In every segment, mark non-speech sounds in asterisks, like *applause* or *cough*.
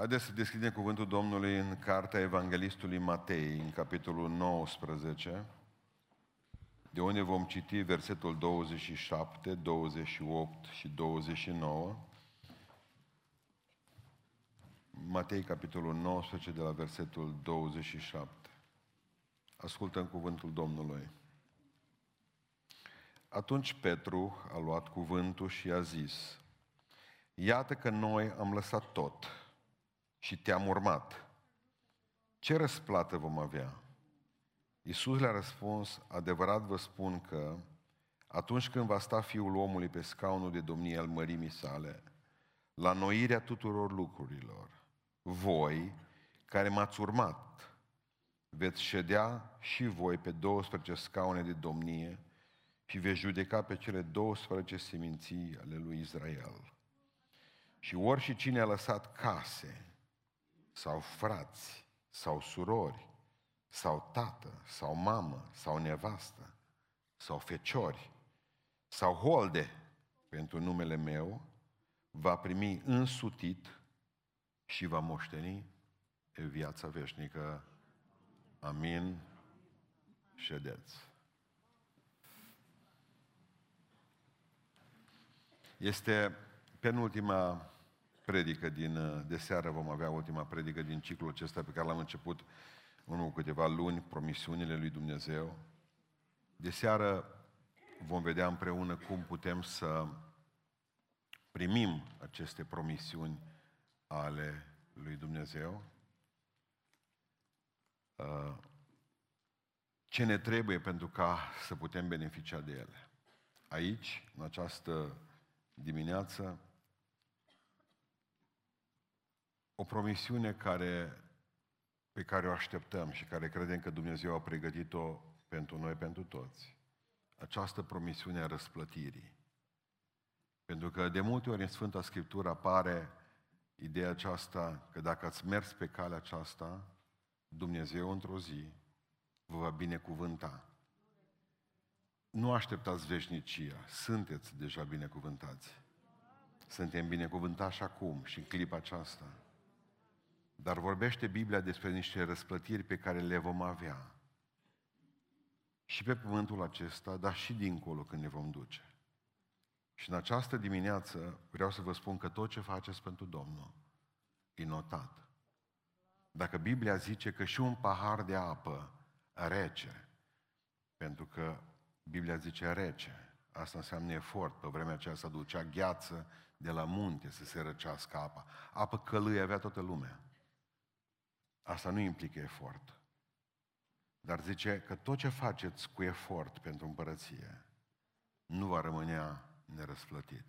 Haideți să deschidem cuvântul Domnului în cartea Evanghelistului Matei, în capitolul 19, de unde vom citi versetul 27, 28 și 29. Matei, capitolul 19, de la versetul 27. Ascultăm cuvântul Domnului. Atunci Petru a luat cuvântul și a zis, Iată că noi am lăsat tot și te-am urmat. Ce răsplată vom avea? Iisus le-a răspuns, adevărat vă spun că atunci când va sta Fiul omului pe scaunul de domnie al mărimii sale, la noirea tuturor lucrurilor, voi, care m-ați urmat, veți ședea și voi pe 12 scaune de domnie și veți judeca pe cele 12 seminții ale lui Israel. Și ori și cine a lăsat case, sau frați, sau surori, sau tată, sau mamă, sau nevastă, sau feciori, sau holde pentru numele meu, va primi însutit și va moșteni viața veșnică. Amin. Ședeți. Este penultima predică din, de seară, vom avea ultima predică din ciclul acesta pe care l-am început în câteva luni, promisiunile lui Dumnezeu. De seară vom vedea împreună cum putem să primim aceste promisiuni ale lui Dumnezeu. Uh, ce ne trebuie pentru ca să putem beneficia de ele. Aici, în această dimineață, o promisiune care, pe care o așteptăm și care credem că Dumnezeu a pregătit-o pentru noi, pentru toți. Această promisiune a răsplătirii. Pentru că de multe ori în Sfânta Scriptură apare ideea aceasta că dacă ați mers pe calea aceasta, Dumnezeu într-o zi vă va binecuvânta. Nu așteptați veșnicia, sunteți deja binecuvântați. Suntem binecuvântați și acum și în clipa aceasta. Dar vorbește Biblia despre niște răsplătiri pe care le vom avea. Și pe pământul acesta, dar și dincolo când ne vom duce. Și în această dimineață vreau să vă spun că tot ce faceți pentru Domnul e notat. Dacă Biblia zice că și un pahar de apă rece, pentru că Biblia zice rece, asta înseamnă efort, pe vremea aceea se ducea gheață de la munte să se răcească apa. Apă călâie avea toată lumea. Asta nu implică efort. Dar zice că tot ce faceți cu efort pentru împărăție nu va rămânea nerăsplătit.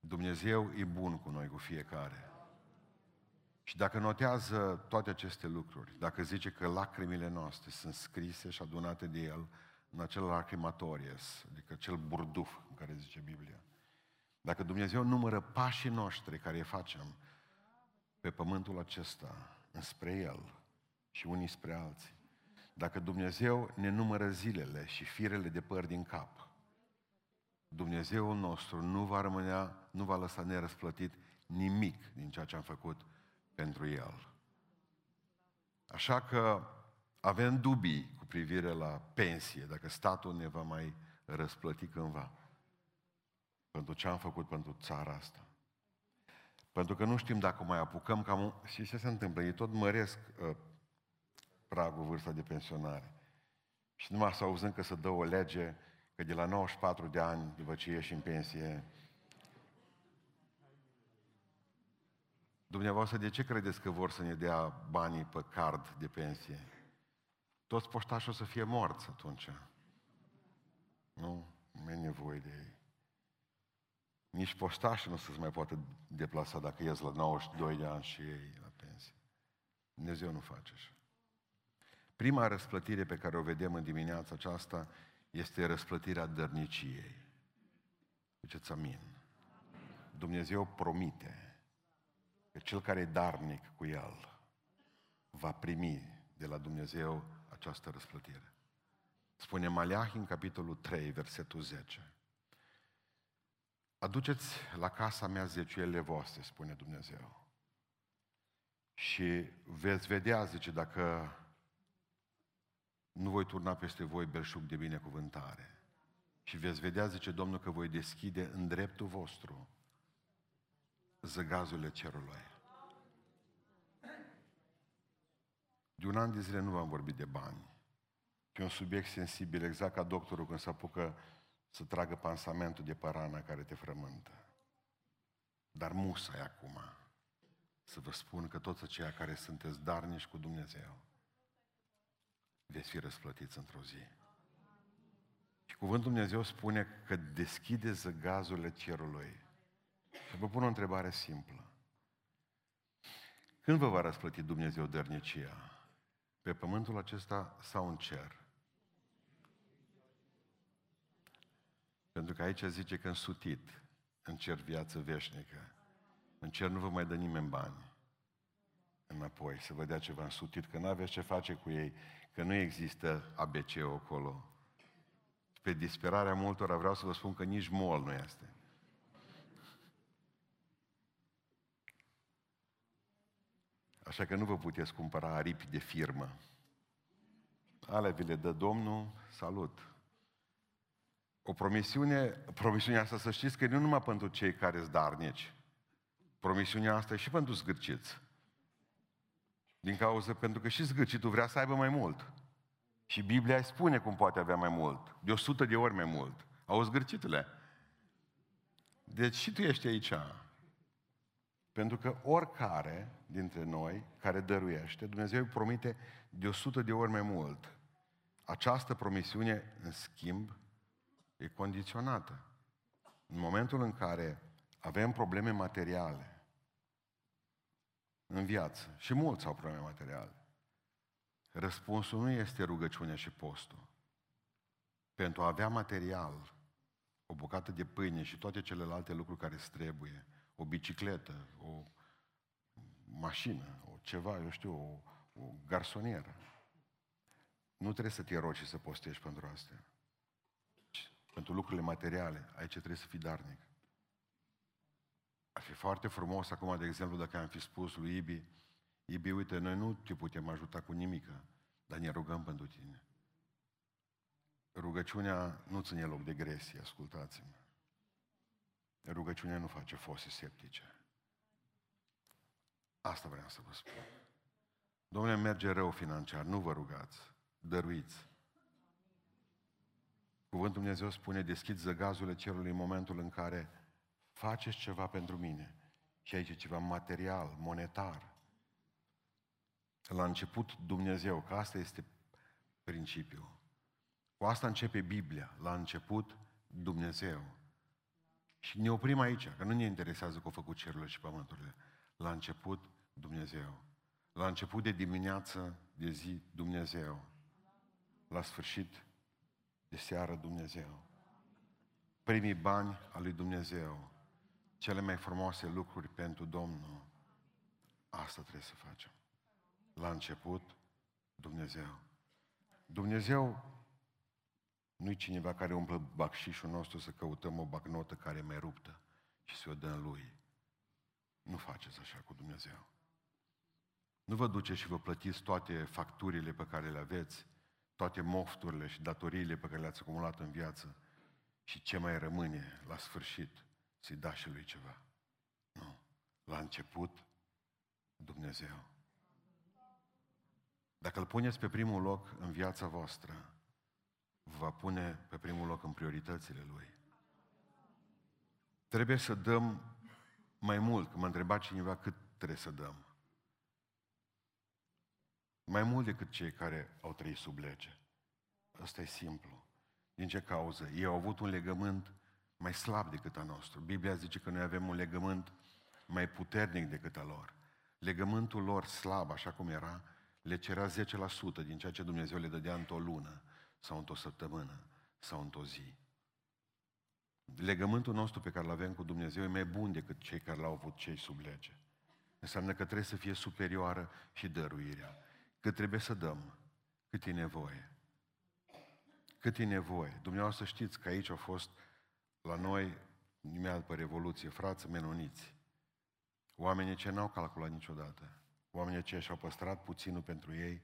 Dumnezeu e bun cu noi, cu fiecare. Și dacă notează toate aceste lucruri, dacă zice că lacrimile noastre sunt scrise și adunate de El în acel lacrimatorius, adică acel burduf în care zice Biblia, dacă Dumnezeu numără pașii noștri care îi facem pe pământul acesta, înspre El și unii spre alții, dacă Dumnezeu ne numără zilele și firele de păr din cap, Dumnezeul nostru nu va rămânea, nu va lăsa nerăsplătit nimic din ceea ce am făcut pentru El. Așa că avem dubii cu privire la pensie, dacă statul ne va mai răsplăti cândva pentru ce am făcut pentru țara asta. Pentru că nu știm dacă mai apucăm cam... Și ce se întâmplă? Ei tot măresc uh, pragul vârsta de pensionare. Și numai să auzim că se dă o lege că de la 94 de ani, după ce ieși în pensie, Dumneavoastră, de ce credeți că vor să ne dea banii pe card de pensie? Toți poștașii o să fie morți atunci. Nu? Nu e nevoie de ei. Nici poștașii nu să se mai poată deplasa dacă ies la 92 de ani și ei la pensie. Dumnezeu nu face așa. Prima răsplătire pe care o vedem în dimineața aceasta este răsplătirea dărniciei. Ziceți amin. Dumnezeu promite că cel care e darnic cu el va primi de la Dumnezeu această răsplătire. Spune Maleahi în capitolul 3, versetul 10. Aduceți la casa mea zeciuielile voastre, spune Dumnezeu. Și veți vedea, zice, dacă nu voi turna peste voi belșug de binecuvântare. Și veți vedea, zice Domnul, că voi deschide în dreptul vostru zăgazurile cerului. De un an de zile nu v-am vorbit de bani. E un subiect sensibil, exact ca doctorul când se apucă să tragă pansamentul de părana care te frământă. Dar musa e acum să vă spun că toți aceia care sunteți darnici cu Dumnezeu veți fi răsplătiți într-o zi. Și cuvântul Dumnezeu spune că deschide zăgazurile cerului. Și vă pun o întrebare simplă. Când vă va răsplăti Dumnezeu dărnicia? Pe pământul acesta sau în cer? Pentru că aici zice că însutit în cer viață veșnică. În cer nu vă mai dă nimeni bani înapoi, să vă dea ceva însutit, că nu aveți ce face cu ei, că nu există ABC acolo. Pe disperarea multora vreau să vă spun că nici mol nu este. Așa că nu vă puteți cumpăra aripi de firmă. Ale vi le dă Domnul, salut. O promisiune, promisiunea asta să știți că nu numai pentru cei care sunt darnici. Promisiunea asta e și pentru zgârciți. Din cauza, pentru că și zgârcitul vrea să aibă mai mult. Și Biblia îi spune cum poate avea mai mult. De o sută de ori mai mult. Au zgârcitule. Deci și tu ești aici. Pentru că oricare dintre noi care dăruiește, Dumnezeu îi promite de o sută de ori mai mult. Această promisiune, în schimb, e condiționată. În momentul în care avem probleme materiale în viață, și mulți au probleme materiale, răspunsul nu este rugăciunea și postul. Pentru a avea material, o bucată de pâine și toate celelalte lucruri care îți trebuie, o bicicletă, o mașină, o ceva, eu știu, o, o garsonieră. Nu trebuie să te rogi și să postești pentru astea. Pentru lucrurile materiale, aici trebuie să fii darnic. Ar fi foarte frumos acum, de exemplu, dacă am fi spus lui Ibi, Ibi, uite, noi nu te putem ajuta cu nimică, dar ne rugăm pentru tine. Rugăciunea nu ține loc de gresie, ascultați-mă. Rugăciunea nu face fose septice. Asta vreau să vă spun. Domnule, merge rău financiar, nu vă rugați, dăruiți. Cuvântul Dumnezeu spune, deschid zăgazurile cerului în momentul în care faceți ceva pentru mine. Și aici e ceva material, monetar. La început Dumnezeu, că asta este principiul. Cu asta începe Biblia. La început Dumnezeu. Și ne oprim aici, că nu ne interesează că au făcut cerurile și pământurile. La început Dumnezeu. La început de dimineață, de zi, Dumnezeu. La sfârșit de seară, Dumnezeu. Primii bani al lui Dumnezeu. Cele mai frumoase lucruri pentru Domnul. Asta trebuie să facem. La început, Dumnezeu. Dumnezeu nu-i cineva care umplă bacșișul nostru să căutăm o bacnotă care e mai ruptă și să o dăm lui. Nu faceți așa cu Dumnezeu. Nu vă duceți și vă plătiți toate facturile pe care le aveți, toate mofturile și datoriile pe care le-ați acumulat în viață și ce mai rămâne la sfârșit să-i dați și lui ceva. Nu. La început, Dumnezeu. Dacă îl puneți pe primul loc în viața voastră, vă va pune pe primul loc în prioritățile Lui. Trebuie să dăm mai mult, că m-a întrebat cineva cât trebuie să dăm. Mai mult decât cei care au trăit sub lege. Asta e simplu. Din ce cauză? Ei au avut un legământ mai slab decât a nostru. Biblia zice că noi avem un legământ mai puternic decât a lor. Legământul lor slab, așa cum era, le cerea 10% din ceea ce Dumnezeu le dădea într-o lună, sau într-o săptămână, sau într-o zi. Legământul nostru pe care îl avem cu Dumnezeu e mai bun decât cei care l-au avut cei sub lege. Înseamnă că trebuie să fie superioară și dăruirea. Că trebuie să dăm cât e nevoie. Cât e nevoie. Dumneavoastră știți că aici au fost la noi, imediat după Revoluție, frați menoniți. Oamenii ce n-au calculat niciodată. Oamenii aceia și-au păstrat puținul pentru ei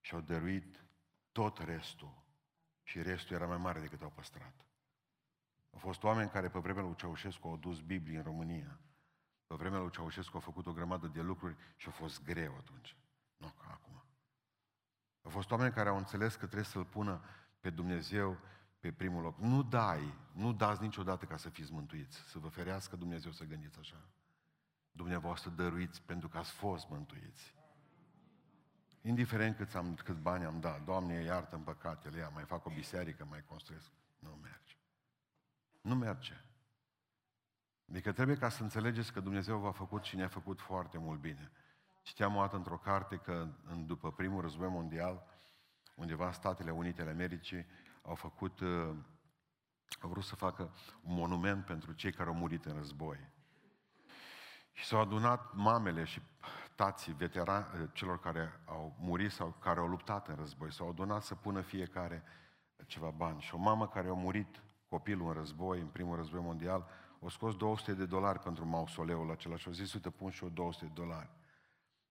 și au dăruit tot restul. Și restul era mai mare decât au păstrat. Au fost oameni care pe vremea lui Ceaușescu au dus Biblie în România. Pe vremea lui Ceaușescu au făcut o grămadă de lucruri și a fost greu atunci. Nu ca acum. Au fost oameni care au înțeles că trebuie să-L pună pe Dumnezeu pe primul loc. Nu dai, nu dați niciodată ca să fiți mântuiți. Să vă ferească Dumnezeu să gândiți așa. Dumneavoastră dăruiți pentru că ați fost mântuiți. Indiferent câți, am, câți bani am dat, Doamne, iartă în păcatele ea, mai fac o biserică, mai construiesc. Nu merge. Nu merge. Adică trebuie ca să înțelegeți că Dumnezeu v-a făcut și ne-a făcut foarte mult bine. Citeam o dată într-o carte că în, după primul război mondial, undeva în Statele Unite ale Americii, au făcut, uh, au vrut să facă un monument pentru cei care au murit în război. Și s-au adunat mamele și tații veterani, uh, celor care au murit sau care au luptat în război, s-au adunat să pună fiecare ceva bani. Și o mamă care a murit copilul în război, în primul război mondial, a scos 200 de dolari pentru mausoleul acela și a zis, uite, pun și eu 200 de dolari.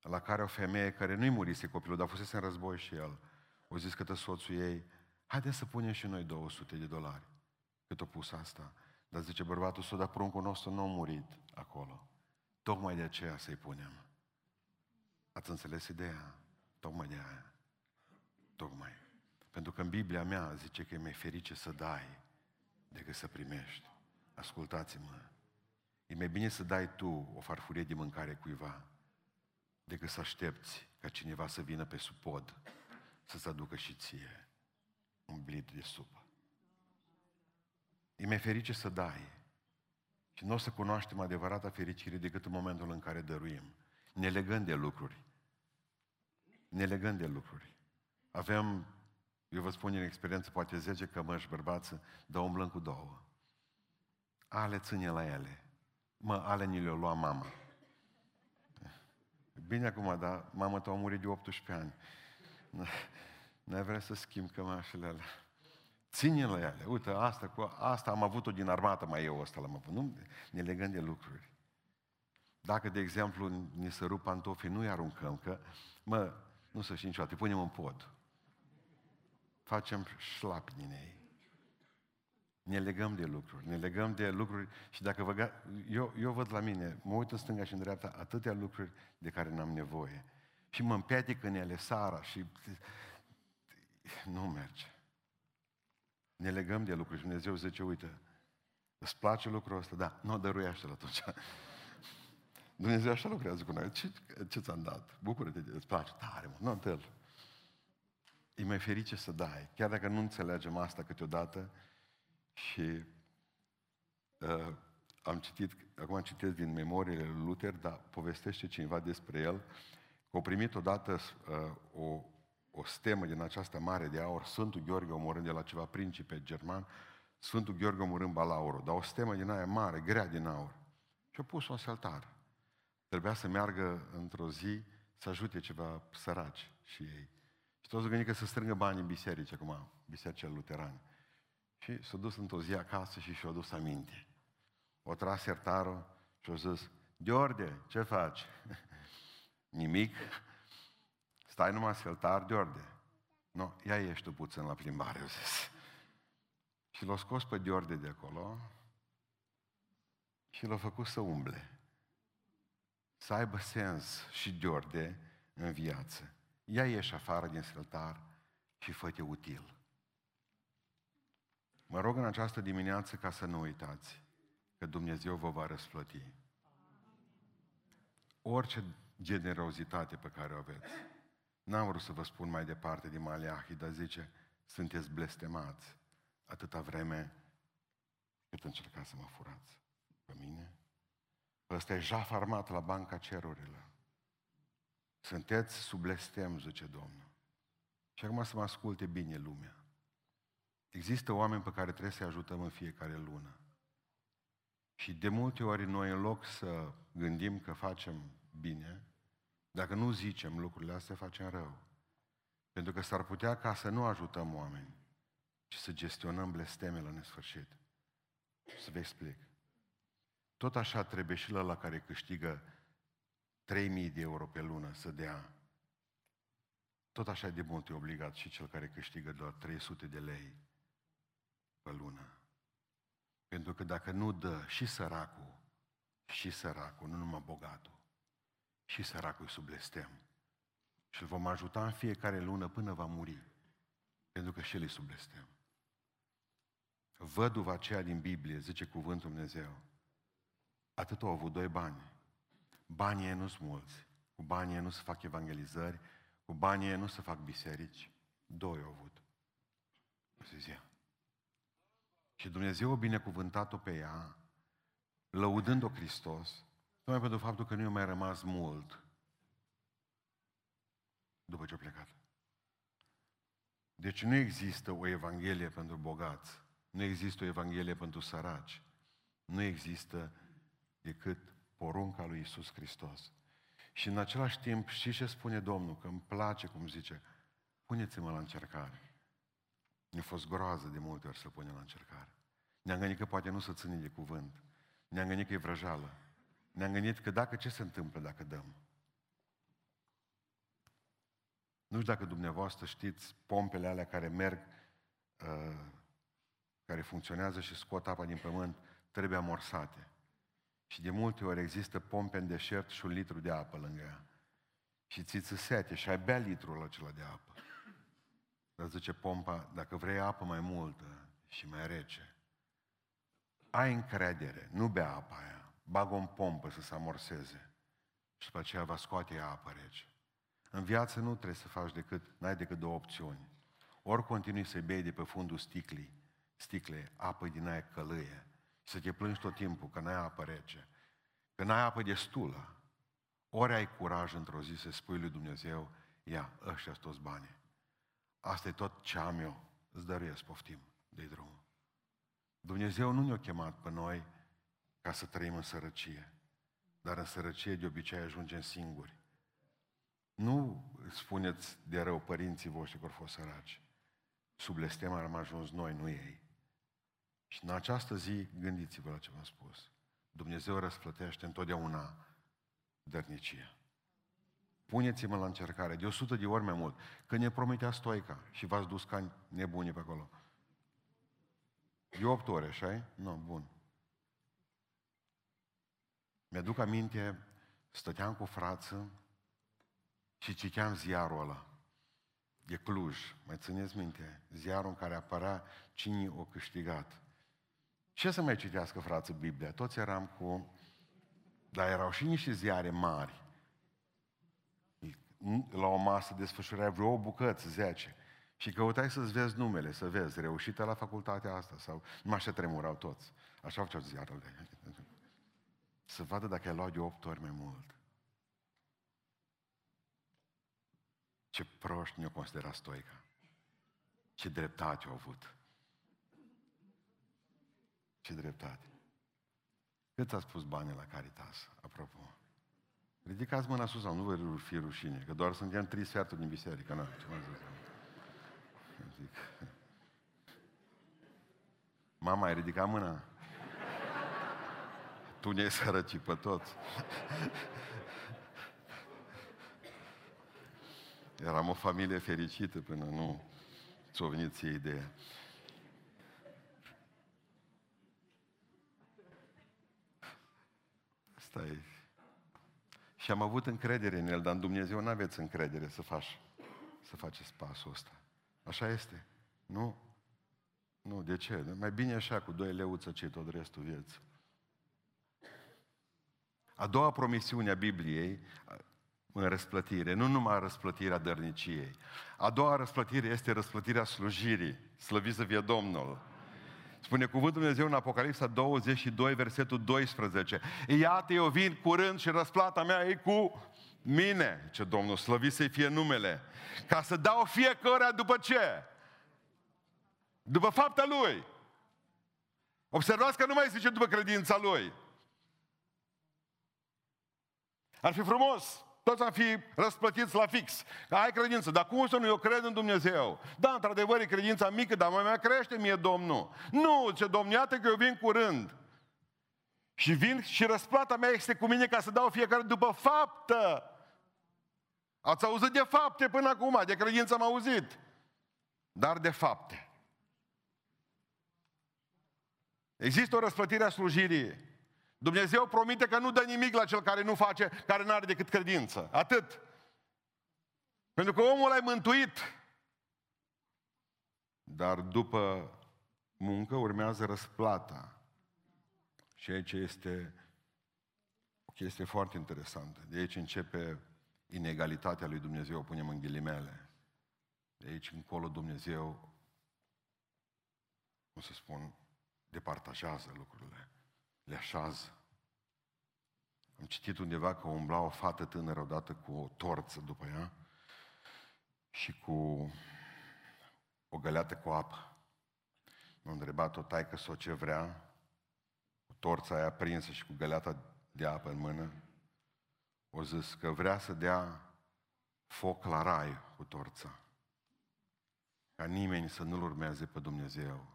La care o femeie care nu-i murise copilul, dar fusese în război și el, o zis către soțul ei, haideți să punem și noi 200 de dolari. Cât o pus asta. Dar zice bărbatul său, dar pruncul nostru nu a murit acolo. Tocmai de aceea să-i punem. Ați înțeles ideea? Tocmai de aia. Tocmai. Pentru că în Biblia mea zice că e mai ferice să dai decât să primești. Ascultați-mă. E mai bine să dai tu o farfurie de mâncare cuiva decât să aștepți ca cineva să vină pe supod să-ți aducă și ție un blid de supă. E mai ferice să dai. Și nu o să cunoaștem adevărata fericire decât în momentul în care dăruim. Ne legăm de lucruri. Ne legăm de lucruri. Avem, eu vă spun în experiență, poate 10 cămăși bărbață, dar umblăm cu două. Ale ține la ele. Mă, ale ni le-o lua mama. Bine acum, dar mama ta a murit de 18 ani. N-ai vrea să schimb cămașele alea. Ține la ele. Uite, asta, cu asta am avut-o din armată, mai eu ăsta l-am avut. Nu ne legăm de lucruri. Dacă, de exemplu, ne să rup pantofii, nu-i aruncăm, că, mă, nu să știi niciodată, îi punem în pod. Facem șlapi din ei. Ne legăm de lucruri, ne legăm de lucruri și dacă vă... Eu, eu văd la mine, mă uit în stânga și în dreapta, atâtea lucruri de care n-am nevoie. Și mă împiedic în ele sara și nu merge. Ne legăm de lucruri și Dumnezeu zice, uite, îți place lucrul ăsta? Da, nu dăruiește-l atunci. Dumnezeu așa lucrează cu noi. Ce, ce ți-am dat? Bucură-te, îți place? Tare, mă, nu întâl. E mai ferice să dai. Chiar dacă nu înțelegem asta câteodată și uh, am citit, acum am citit din memoriile lui Luther, dar povestește cineva despre el, că a primit odată uh, o, o stemă din această mare de aur, Sfântul Gheorghe omorând de la ceva principe german, Sfântul Gheorghe omorând Balauro, dar o stemă din aia mare, grea din aur. Și a pus-o în saltar. Trebuia să meargă într-o zi să ajute ceva săraci și ei. Și toți gândit că să strângă bani în biserici, acum, bisericile luterane. Și s-a dus într-o zi acasă și și-a dus aminte. O tras sertarul și a zis, George, ce faci? *laughs* Nimic. Stai numai sfeltar de orde. Nu, ia ieși tu puțin la plimbare, eu zis. Și l-a scos pe Diorde de acolo și l-a făcut să umble. Să aibă sens și Diorde în viață. Ia ieși afară din sfeltar și fă-te util. Mă rog în această dimineață ca să nu uitați că Dumnezeu vă va răsplăti. Orice generozitate pe care o aveți, N-am vrut să vă spun mai departe din Maleahi, dar zice, sunteți blestemați atâta vreme cât încercați să mă furați pe mine. Ăsta e jaf armat la banca cerurilor. Sunteți sub blestem, zice Domnul. Și acum să mă asculte bine lumea. Există oameni pe care trebuie să-i ajutăm în fiecare lună. Și de multe ori noi, în loc să gândim că facem bine, dacă nu zicem lucrurile astea, facem rău. Pentru că s-ar putea ca să nu ajutăm oameni, ci să gestionăm blestemele la nesfârșit. Să vă explic. Tot așa trebuie și la care câștigă 3000 de euro pe lună să dea, tot așa de mult e obligat și cel care câștigă doar 300 de lei pe lună. Pentru că dacă nu dă și săracul, și săracul, nu numai bogatul, și săracul sub blestem. Și îl vom ajuta în fiecare lună până va muri. Pentru că și el e sub blestem. Văduva aceea din Biblie, zice cuvântul Dumnezeu, atât au avut doi bani. Banii nu sunt mulți. Cu banii nu se fac evangelizări, cu banii nu se fac biserici. Doi au avut. O să zicea. Și Dumnezeu a binecuvântat-o pe ea, lăudând-o Hristos, numai pentru faptul că nu i-a mai rămas mult după ce a plecat. Deci nu există o evanghelie pentru bogați, nu există o evanghelie pentru săraci, nu există decât porunca lui Isus Hristos. Și în același timp, și ce spune Domnul? Că îmi place, cum zice, puneți-mă la încercare. Ne-a fost groază de multe ori să punem la încercare. Ne-am gândit că poate nu să ține de cuvânt. Ne-am gândit că e vrăjală. Ne-am gândit că dacă ce se întâmplă dacă dăm? Nu știu dacă dumneavoastră știți pompele alea care merg, uh, care funcționează și scot apa din pământ, trebuie amorsate. Și de multe ori există pompe în deșert și un litru de apă lângă ea. Și ți sete și ai bea litrul acela de apă. Dar zice pompa, dacă vrei apă mai multă și mai rece, ai încredere, nu bea apa aia, bagă o pompă să se amorseze și după aceea va scoate ea apă rece. În viață nu trebuie să faci decât, n-ai decât două opțiuni. Ori continui să bei de pe fundul sticlii, sticle, apă din aia călâie, și să te plângi tot timpul că n-ai apă rece, că n-ai apă destulă. Ori ai curaj într-o zi să spui lui Dumnezeu, ia, ăștia toți banii. Asta e tot ce am eu, îți dăruiesc, poftim, de drum. Dumnezeu nu ne-a chemat pe noi ca să trăim în sărăcie, dar în sărăcie de obicei ajungem singuri. Nu spuneți de rău părinții voștri că au fost săraci. Sub blestem am ajuns noi, nu ei. Și în această zi, gândiți-vă la ce v-am spus. Dumnezeu răsplătește întotdeauna dărnicia. Puneți-mă la încercare, de 100 de ori mai mult. Când ne promitea Stoica și v-ați dus ca nebuni pe acolo. De 8 ore, așa Nu, bun. Mi-aduc aminte, stăteam cu frață și citeam ziarul ăla de Cluj, mai țineți minte, ziarul în care apărea cine o câștigat. Ce să mai citească, frață, Biblia? Toți eram cu... Dar erau și niște ziare mari. La o masă desfășurai vreo o bucăți, zece. Și căutai să-ți vezi numele, să vezi, reușită la facultatea asta, sau numai așa tremurau toți. Așa făceau ziarul de Să vadă dacă ai luat de opt ori mai mult. Ce proști ne-o considera Stoica. Ce dreptate au avut. Ce dreptate. Cât a spus banii la Caritas, apropo? Ridicați mâna sus, nu vă fi rușine, că doar suntem trei sferturi din biserică. Nu, ce mai zic. Mama, ai ridicat mâna? Tu ne-ai sărăcit pe toți. Eram o familie fericită până nu ți-o venit ție ideea. Asta e. Și am avut încredere în el, dar în Dumnezeu nu aveți încredere să faci, să faceți pasul ăsta. Așa este. Nu? Nu, de ce? Mai bine așa, cu doi leuță, ce tot restul vieții. A doua promisiune a Bibliei în răsplătire, nu numai răsplătirea dărniciei. A doua răsplătire este răsplătirea slujirii. Slăviți să fie Domnul. Spune cuvântul Dumnezeu în Apocalipsa 22, versetul 12. Iată, eu vin curând și răsplata mea e cu mine, ce Domnul, slăvit să-i fie numele, ca să dau fiecare după ce? După fapta lui. Observați că nu mai zice după credința lui. Ar fi frumos toți am fi răsplătiți la fix. Ai credință, dar cum să nu? Eu cred în Dumnezeu. Da, într-adevăr, e credința mică, dar mai mea crește mie Domnul. Nu, ce Domnul, iată că eu vin curând. Și vin și răsplata mea este cu mine ca să dau fiecare după faptă. Ați auzit de fapte până acum, de credință am auzit. Dar de fapte. Există o răsplătire a slujirii. Dumnezeu promite că nu dă nimic la cel care nu face, care nu are decât credință. Atât. Pentru că omul l-ai mântuit. Dar după muncă urmează răsplata. Și aici este o chestie foarte interesantă. De aici începe inegalitatea lui Dumnezeu, o punem în ghilimele. De aici încolo Dumnezeu, cum să spun, departajează lucrurile, le așează. Am citit undeva că umbla o fată tânără odată cu o torță după ea și cu o găleată cu apă. M-a întrebat-o taică sau ce vrea, cu torța aia prinsă și cu găleata de apă în mână. O zis că vrea să dea foc la rai cu torța. Ca nimeni să nu-L urmeze pe Dumnezeu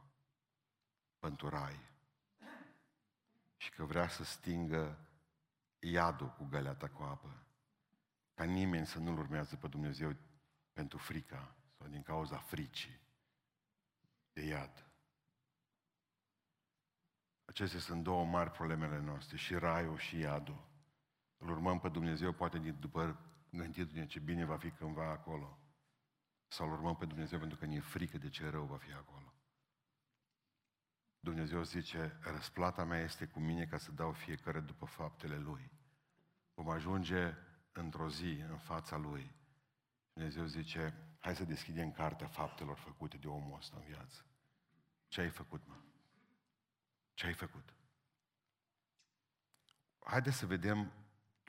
pentru rai. Și că vrea să stingă iadul cu găleata cu apă. Ca nimeni să nu-L urmează pe Dumnezeu pentru frica sau din cauza fricii de iad. Acestea sunt două mari problemele noastre, și raiul și iadul. Îl urmăm pe Dumnezeu, poate după gândindu-ne ce bine va fi cândva acolo. Sau îl urmăm pe Dumnezeu pentru că ne e frică de ce rău va fi acolo. Dumnezeu zice, răsplata mea este cu mine ca să dau fiecare după faptele Lui. Vom ajunge într-o zi în fața Lui. Dumnezeu zice, hai să deschidem cartea faptelor făcute de omul ăsta în viață. Ce ai făcut, mă? Ce ai făcut? Haideți să vedem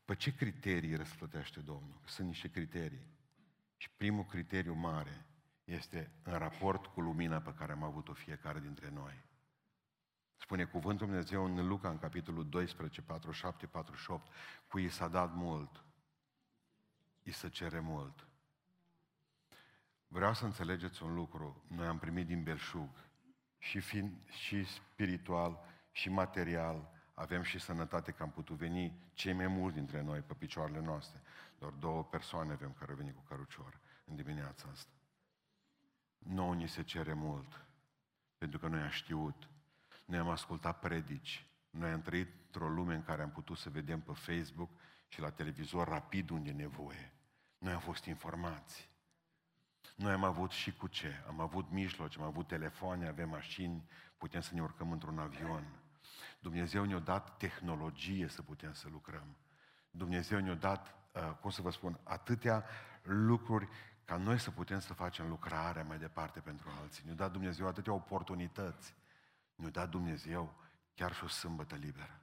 pe ce criterii răsplătește Domnul. Sunt niște criterii. Și primul criteriu mare este în raport cu lumina pe care am avut-o fiecare dintre noi. Spune cuvântul Dumnezeu în Luca, în capitolul 12, 47, 48, cu i s-a dat mult, i se cere mult. Vreau să înțelegeți un lucru. Noi am primit din belșug și, fin, și spiritual, și material, avem și sănătate că am putut veni cei mai mulți dintre noi pe picioarele noastre. Doar două persoane avem care au venit cu cărucior în dimineața asta. Nouă ni se cere mult, pentru că noi am știut, noi am ascultat predici, noi am trăit într-o lume în care am putut să vedem pe Facebook și la televizor rapid unde e nevoie. Noi am fost informați. Noi am avut și cu ce? Am avut mijloci, am avut telefoane, avem mașini, putem să ne urcăm într-un avion. Dumnezeu ne-a dat tehnologie să putem să lucrăm. Dumnezeu ne-a dat, uh, cum să vă spun, atâtea lucruri ca noi să putem să facem lucrarea mai departe pentru alții. Ne-a dat Dumnezeu atâtea oportunități. Ne-a dat Dumnezeu chiar și o sâmbătă liberă.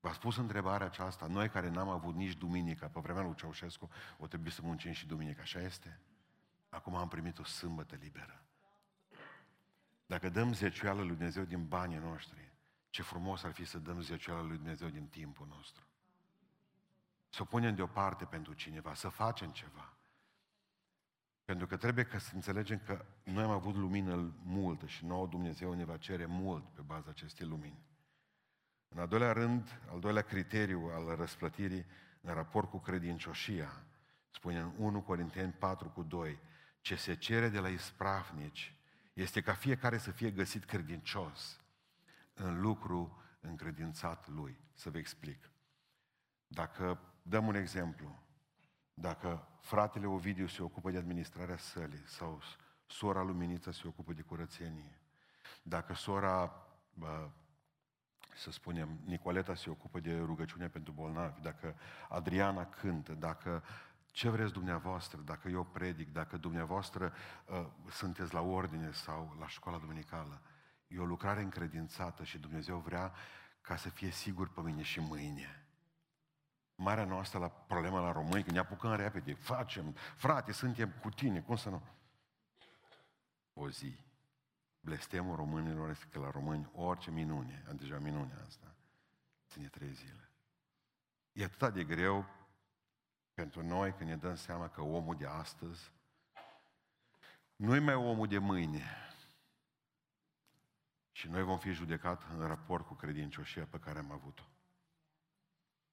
V-a spus întrebarea aceasta, noi care n-am avut nici duminică, pe vremea lui Ceaușescu, o trebuie să muncim și duminică, așa este? Acum am primit o sâmbătă liberă. Dacă dăm zecioală lui Dumnezeu din banii noștri, ce frumos ar fi să dăm zecioală lui Dumnezeu din timpul nostru. Să o punem deoparte pentru cineva, să facem ceva. Pentru că trebuie că să înțelegem că noi am avut lumină multă și nouă Dumnezeu ne va cere mult pe baza acestei lumini. În al doilea rând, al doilea criteriu al răsplătirii în raport cu credincioșia, spune în 1 Corinteni 4 cu 2, ce se cere de la ispravnici este ca fiecare să fie găsit credincios în lucru încredințat lui. Să vă explic. Dacă dăm un exemplu, dacă fratele Ovidiu se ocupă de administrarea sălii sau sora Luminiță se ocupă de curățenie, dacă sora, să spunem, Nicoleta se ocupă de rugăciune pentru bolnavi, dacă Adriana cântă, dacă ce vreți dumneavoastră, dacă eu predic, dacă dumneavoastră uh, sunteți la ordine sau la școala duminicală. E o lucrare încredințată și Dumnezeu vrea ca să fie sigur pe mine și mâine. Marea noastră la problema la români, când ne apucăm repede, facem, frate, suntem cu tine, cum să nu? O zi. Blestemul românilor este că la români orice minune, am deja minunea asta, ține trei zile. E atât de greu pentru noi când ne dăm seama că omul de astăzi nu e mai omul de mâine. Și noi vom fi judecat în raport cu credincioșia pe care am avut-o.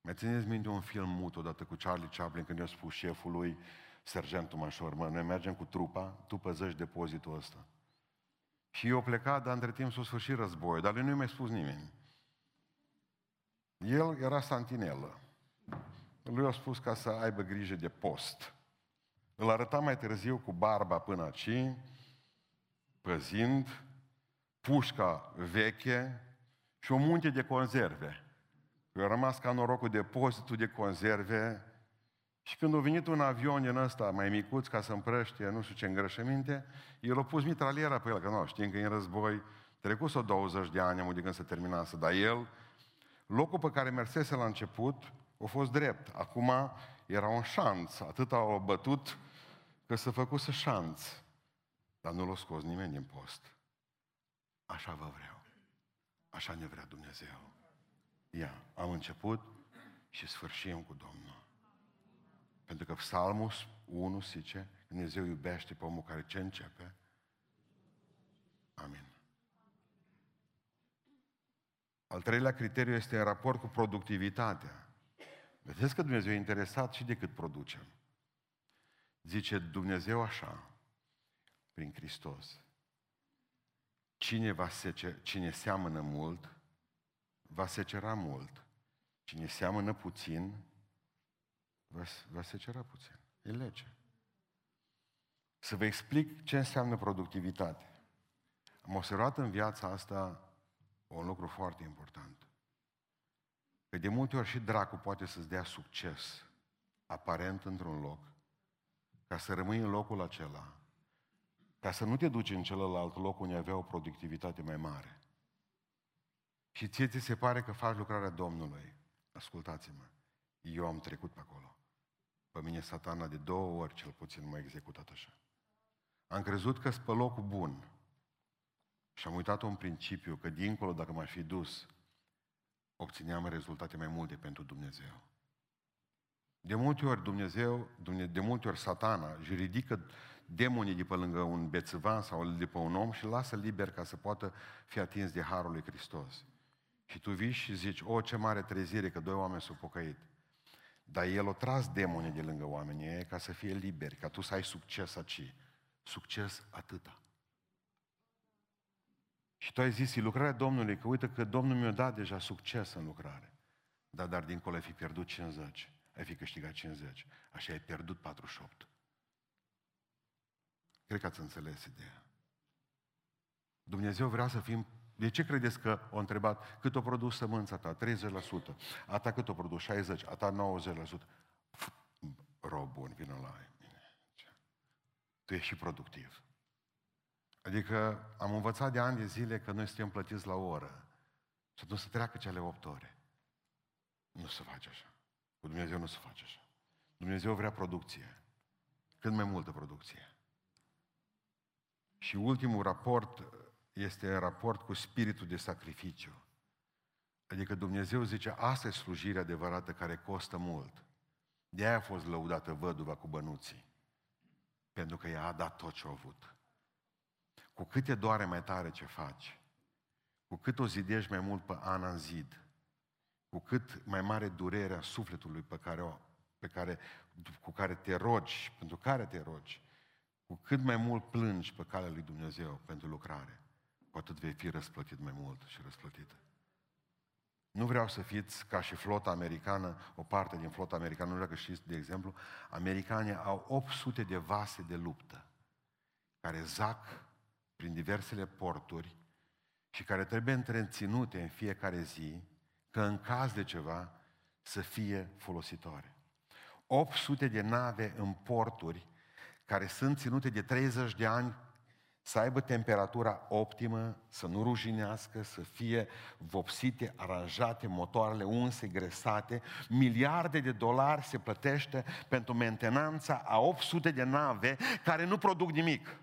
Mai țineți minte un film mut odată cu Charlie Chaplin când i-a spus șefului, sergentul Mașor, mă, noi mergem cu trupa, tu păzești depozitul ăsta. Și eu plecat, dar între timp s-a sfârșit războiul, dar lui nu i-a mai spus nimeni. El era santinelă. Lui a spus ca să aibă grijă de post. Îl arăta mai târziu cu barba până aici, păzind, pușca veche și o munte de conserve. Eu am rămas ca norocul depozitul de conserve și când a venit un avion din ăsta mai micuț ca să împrăște nu știu ce îngrășăminte, el a pus mitraliera pe el, că nu, știm că e în război, trecut o 20 de ani, de când se terminase, dar el, locul pe care mersese la început, a fost drept. Acum era un șanț, atât au bătut că s-a făcut să șanț. Dar nu l-a scos nimeni din post. Așa vă vreau. Așa ne vrea Dumnezeu. Ia, am început și sfârșim cu Domnul. Pentru că Psalmul 1 zice, Dumnezeu iubește pe omul care ce începe. Amin. Al treilea criteriu este în raport cu productivitatea. Vedeți că Dumnezeu e interesat și de cât producem. Zice Dumnezeu așa, prin Hristos. Cine, va sece, cine seamănă mult, va secera mult. Cine seamănă puțin, va, va secera puțin. E lege. Să vă explic ce înseamnă productivitate. Am observat în viața asta un lucru foarte important. Că de multe ori și dracu poate să-ți dea succes aparent într-un loc, ca să rămâi în locul acela, ca să nu te duci în celălalt loc unde avea o productivitate mai mare. Și ție ți se pare că faci lucrarea Domnului. Ascultați-mă, eu am trecut pe acolo. Pe mine satana de două ori cel puțin m-a executat așa. Am crezut că sunt pe locul bun. Și am uitat un principiu, că dincolo, dacă m-aș fi dus, obțineam rezultate mai multe pentru Dumnezeu. De multe ori Dumnezeu, de multe ori satana își ridică demonii de pe lângă un bețăvan sau de pe un om și îl lasă liber ca să poată fi atins de Harul lui Hristos. Și tu vii și zici, o, ce mare trezire că doi oameni s-au pocăit. Dar el o tras demonii de lângă oamenii ca să fie liberi, ca tu să ai succes aici. Succes atâta. Și tu ai zis, e lucrarea Domnului, că uite că Domnul mi-a dat deja succes în lucrare. Da, dar dincolo ai fi pierdut 50, ai fi câștigat 50, așa ai pierdut 48. Cred că ați înțeles ideea. Dumnezeu vrea să fim... De ce credeți că o întrebat cât o produs sămânța ta? 30%. A ta cât o produs? 60%. A ta 90%. Rob bun, vină la mine. Tu ești și productiv. Adică am învățat de ani de zile că noi suntem plătiți la oră. Și nu să treacă cele 8 ore. Nu se face așa. Cu Dumnezeu nu se face așa. Dumnezeu vrea producție. Cât mai multă producție. Și ultimul raport este raport cu spiritul de sacrificiu. Adică Dumnezeu zice, asta e slujirea adevărată care costă mult. De aia a fost lăudată văduva cu bănuții. Pentru că ea a dat tot ce a avut. Cu cât te doare mai tare ce faci, cu cât o zidești mai mult pe an în zid, cu cât mai mare durerea sufletului pe care o, pe care, cu care te rogi, pentru care te rogi, cu cât mai mult plângi pe calea lui Dumnezeu pentru lucrare, cu atât vei fi răsplătit mai mult și răsplătită. Nu vreau să fiți ca și flota americană, o parte din flota americană, nu știu dacă știți, de exemplu, americanii au 800 de vase de luptă care zac prin diversele porturi și care trebuie întreținute în fiecare zi, că în caz de ceva să fie folositoare. 800 de nave în porturi care sunt ținute de 30 de ani să aibă temperatura optimă, să nu rujinească, să fie vopsite, aranjate, motoarele unse, gresate. Miliarde de dolari se plătește pentru mentenanța a 800 de nave care nu produc nimic.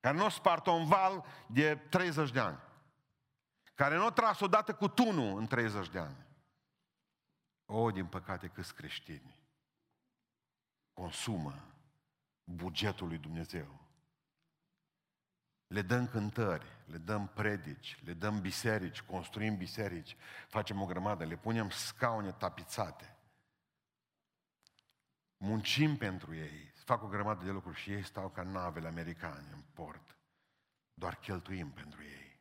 Care nu a spart un val de 30 de ani. Care nu a tras odată cu tunul în 30 de ani. O, din păcate, câți creștini consumă bugetul lui Dumnezeu le dăm cântări, le dăm predici, le dăm biserici, construim biserici, facem o grămadă, le punem scaune tapițate. Muncim pentru ei, fac o grămadă de lucruri și ei stau ca navele americane în port. Doar cheltuim pentru ei.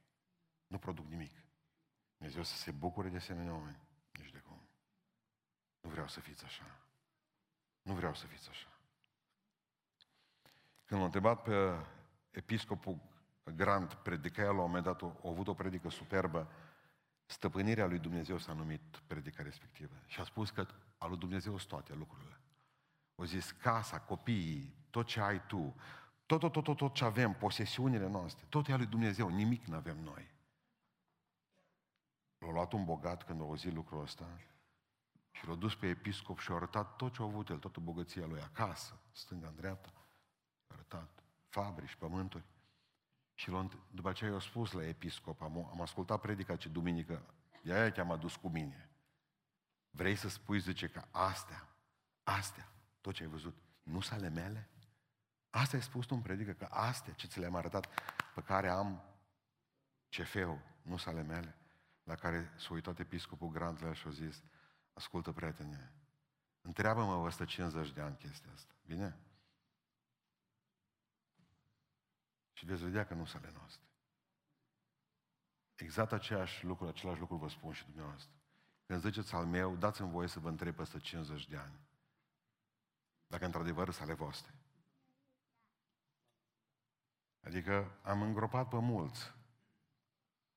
Nu produc nimic. Dumnezeu să se bucure de asemenea oameni. Nici de cum. Nu vreau să fiți așa. Nu vreau să fiți așa. Când l-a întrebat pe episcopul Grant, predica el la un moment dat, a avut o predică superbă, stăpânirea lui Dumnezeu s-a numit predica respectivă. Și a spus că al lui Dumnezeu sunt toate lucrurile. O zis, casa, copiii, tot ce ai tu, tot, tot, tot, tot, tot ce avem, posesiunile noastre, tot e al lui Dumnezeu, nimic nu avem noi. L-a luat un bogat când a auzit lucrul ăsta și l-a dus pe episcop și a arătat tot ce a avut el, toată bogăția lui, acasă, stânga, în dreapta, a arătat fabrici, pământuri. Și după aceea i-a spus la episcop, am, am ascultat predica ce duminică, de aia te-am adus cu mine. Vrei să spui, zice, că astea, astea, tot ce ai văzut, nu sunt ale mele? Asta ai spus tu în predică, că astea ce ți le-am arătat, pe care am cefeu, nu sunt ale mele? La care s-a uitat episcopul Grandler și a zis, ascultă prietene, întreabă-mă vă 50 de ani chestia asta, bine? Și veți vedea că nu sunt ale noastre. Exact aceeași lucru, același lucru vă spun și dumneavoastră. Când ziceți al meu, dați-mi voie să vă întreb peste 50 de ani. Dacă într-adevăr sunt ale voastre. Adică am îngropat pe mulți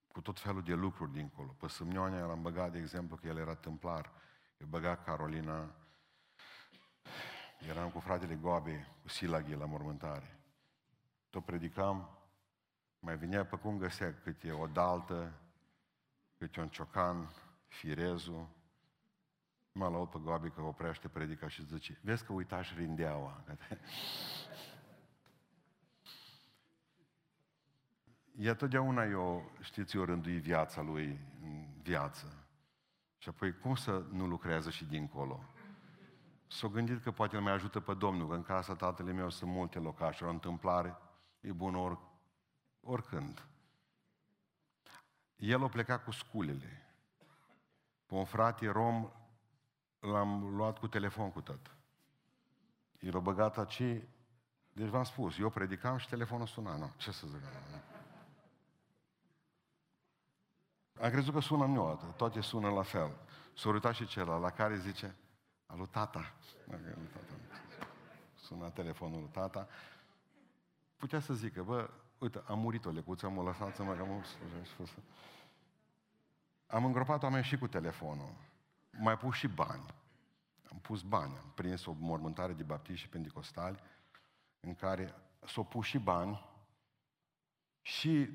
cu tot felul de lucruri dincolo. Pe Sâmnioanea l-am băgat, de exemplu, că el era tâmplar. Eu băgat Carolina, eram cu fratele Goabe, cu Silaghi la mormântare. Tot predicam, mai venea pe cum găsea câte o daltă, câte un ciocan, firezul. Mă laud pe Goabe că oprește predica și zice, vezi că uitași rindeaua. E totdeauna eu, știți, eu rândui viața lui în viață. Și apoi cum să nu lucrează și dincolo? S-a gândit că poate îl mai ajută pe Domnul, că în casa tatălui meu sunt multe locașe, o întâmplare, e bun or, oricând. El a plecat cu sculele. Pe un frate rom l-am luat cu telefon cu tot. El a băgat aici, deci v-am spus, eu predicam și telefonul suna, nu, ce să zic. Am crezut că sună nu, toate sună la fel. S-a uitat și celălalt, la care zice, alu tata. Sună telefonul lui tata. Putea să zică, bă, uite, am murit o lecuță, mă lăsați-mă că am Am îngropat oameni și cu telefonul. Mai pus și bani. Am pus bani. Am prins o mormântare de baptiști și pentecostali în care s-au pus și bani și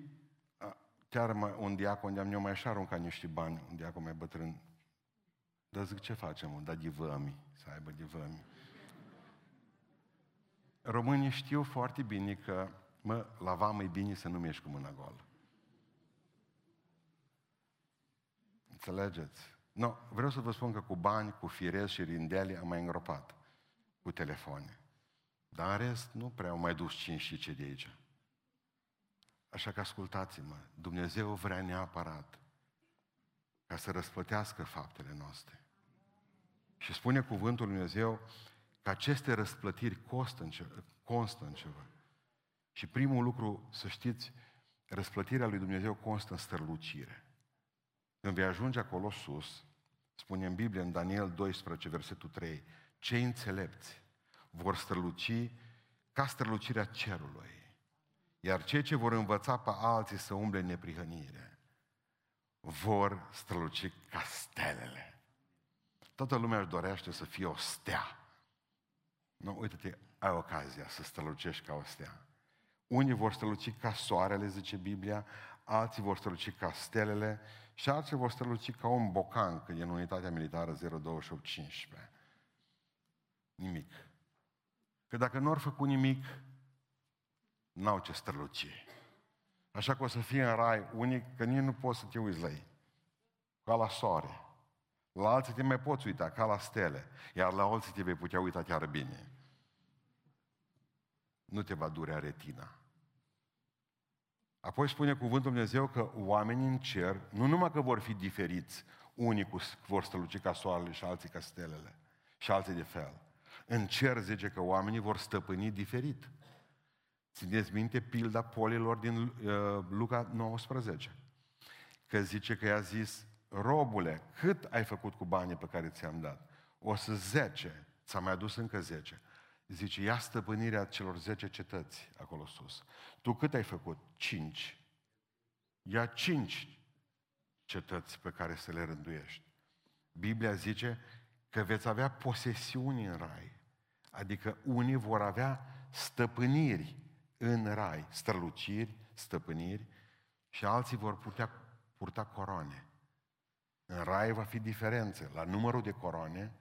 chiar un diacon de-am eu mai așa arunca niște bani, un diacon mai bătrân. Dar zic, ce facem? Da divămi, să aibă divămi. Românii știu foarte bine că, mă, la vamă e bine să nu mergi cu mâna goală. Înțelegeți? No, vreau să vă spun că cu bani, cu firez și rindeale am mai îngropat. Cu telefoane. Dar în rest, nu prea au mai dus cinci și ce de aici. Așa că ascultați-mă, Dumnezeu vrea neapărat ca să răsplătească faptele noastre. Și spune cuvântul Lui Dumnezeu că aceste răsplătiri costă în ce, constă în ceva. Și primul lucru, să știți, răsplătirea lui Dumnezeu constă în strălucire. Când vei ajunge acolo sus, spune în Biblie, în Daniel 12, versetul 3, cei înțelepți vor străluci ca strălucirea cerului. Iar cei ce vor învăța pe alții să umble în neprihănire, vor străluci ca stelele. Toată lumea își dorește să fie o stea. Nu, uite-te, ai ocazia să strălucești ca o stea. Unii vor străluci ca soarele, zice Biblia, alții vor străluci ca stelele și alții vor străluci ca un bocan, când e în unitatea militară 02815. Nimic. Că dacă nu ar făcut nimic, n-au ce străluci. Așa că o să fie în rai unic, că nici nu poți să te uiți la ei. Ca la soare. La alții te mai poți uita, ca la stele. Iar la alții te vei putea uita chiar bine. Nu te va durea retina. Apoi spune cuvântul Dumnezeu că oamenii în cer, nu numai că vor fi diferiți, unii cu, vor străluci ca soarele și alții ca stelele și alții de fel. În cer zice că oamenii vor stăpâni diferit. Țineți minte pilda polilor din uh, Luca 19. Că zice că i-a zis, robule, cât ai făcut cu banii pe care ți-am dat? O să zece, ți-a mai adus încă zece. Zice, ia stăpânirea celor zece cetăți acolo sus. Tu cât ai făcut? Cinci. Ia cinci cetăți pe care să le rânduiești. Biblia zice că veți avea posesiuni în rai. Adică unii vor avea stăpâniri în rai, străluciri, stăpâniri, și alții vor putea purta coroane. În rai va fi diferență la numărul de coroane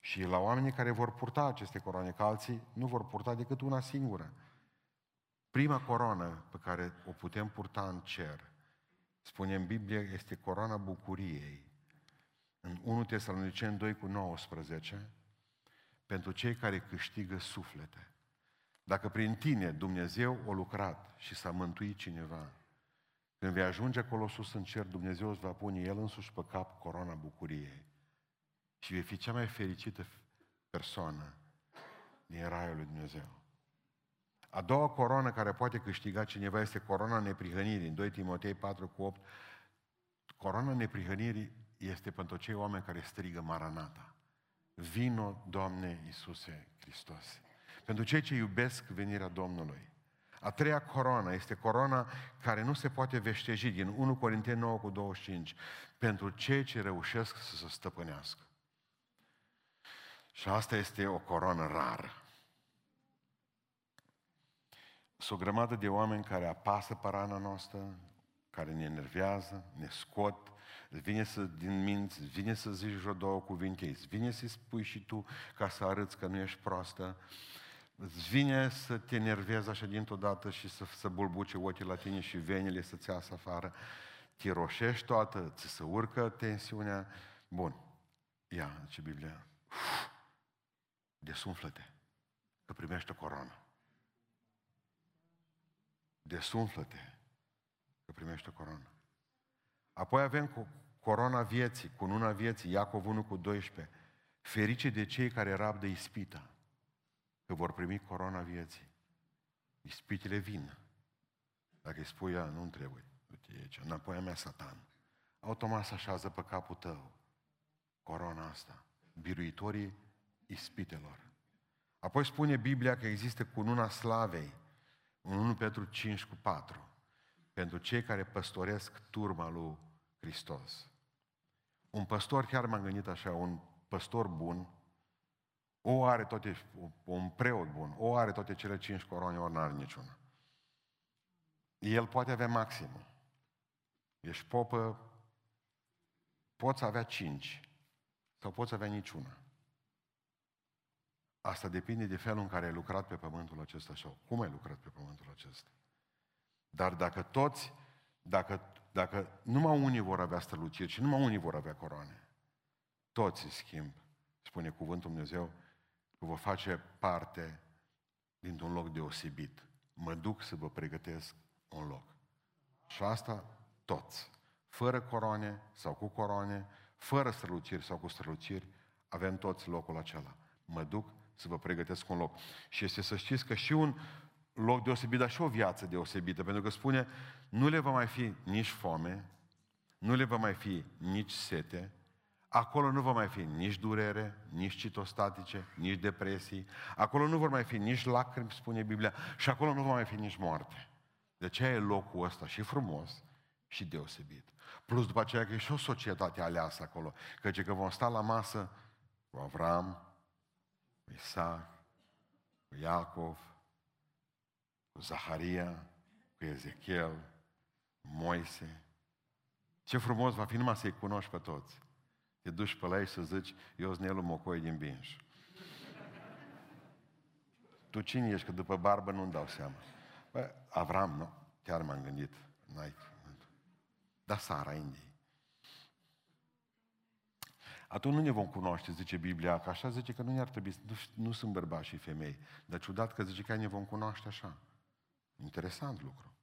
și la oamenii care vor purta aceste coroane, că alții nu vor purta decât una singură. Prima coroană pe care o putem purta în cer, spune în Biblie, este coroana bucuriei. În 1 Tesalonicen 2 cu 19, pentru cei care câștigă suflete. Dacă prin tine Dumnezeu a lucrat și s-a mântuit cineva, când vei ajunge acolo sus în cer, Dumnezeu îți va pune El însuși pe cap corona bucuriei. Și vei fi cea mai fericită persoană din Raiul lui Dumnezeu. A doua coroană care poate câștiga cineva este corona neprihănirii. În 2 Timotei 4 cu 8. Corona neprihănirii este pentru cei oameni care strigă Maranata. Vino, Doamne Iisuse Hristos. Pentru cei ce iubesc venirea Domnului. A treia coroană este coroana care nu se poate veșteji din 1 Corinteni 9 cu 25 pentru cei ce reușesc să se stăpânească. Și asta este o coroană rară. Sunt o grămadă de oameni care apasă parana noastră, care ne enervează, ne scot, îți vine să, din minți, îți vine să zici o două cuvinte, îți vine să spui și tu ca să arăți că nu ești proastă, îți vine să te enervezi așa dintr-o dată și să, să bulbuce ochii la tine și venile să-ți iasă afară, te roșești toată, ți se urcă tensiunea. Bun, ia, ce Biblia, desumflă-te, că primești o coroană. Desumflă-te, că primești o coroană. Apoi avem corona vieții, cu luna vieții, Iacov 1 cu 12. Ferice de cei care rabdă ispita, că vor primi corona vieții. Ispitele vin. Dacă îi spui ea, nu trebuie. Uite aici, înapoi a mea satan. Automat se așează pe capul tău corona asta. Biruitorii ispitelor. Apoi spune Biblia că există cununa slavei, în 1 Petru 5 cu 4, pentru cei care păstoresc turma lui Hristos. Un păstor, chiar m-am gândit așa, un păstor bun, o are toate, un preot bun, o are toate cele cinci coroane, ori n-are niciuna. El poate avea maximă. Ești popă, poți avea cinci sau poți avea niciuna. Asta depinde de felul în care ai lucrat pe pământul acesta sau cum ai lucrat pe pământul acesta. Dar dacă toți, dacă, dacă numai unii vor avea străluciri și numai unii vor avea coroane, toți, în schimb, spune cuvântul Dumnezeu, că vă face parte dintr-un loc deosebit. Mă duc să vă pregătesc un loc. Și asta toți. Fără coroane sau cu coroane, fără străluciri sau cu străluciri, avem toți locul acela. Mă duc să vă pregătesc un loc. Și este să știți că și un loc deosebit, dar și o viață deosebită, pentru că spune, nu le va mai fi nici foame, nu le va mai fi nici sete, acolo nu va mai fi nici durere, nici citostatice, nici depresii, acolo nu vor mai fi nici lacrimi, spune Biblia, și acolo nu va mai fi nici moarte. De ce e locul ăsta și frumos și deosebit. Plus după aceea că e și o societate aleasă acolo, căci că vom sta la masă cu Avram, cu Isaac, cu Iacov, cu Zaharia, cu Ezechiel, Moise. Ce frumos va fi numai să-i cunoști pe toți. Te duci pe la ei să zici, eu sunt Nelu Mocoi din Binș. Tu cine ești? Că după barbă nu-mi dau seama. Bă, Avram, nu? Chiar m-am gândit. N-ai. Dar Sara, Indiei. Atunci nu ne vom cunoaște, zice Biblia, că așa zice că nu ne-ar trebui, nu, nu sunt bărbați și femei. Dar ciudat că zice că ne vom cunoaște așa. Interesant lucru.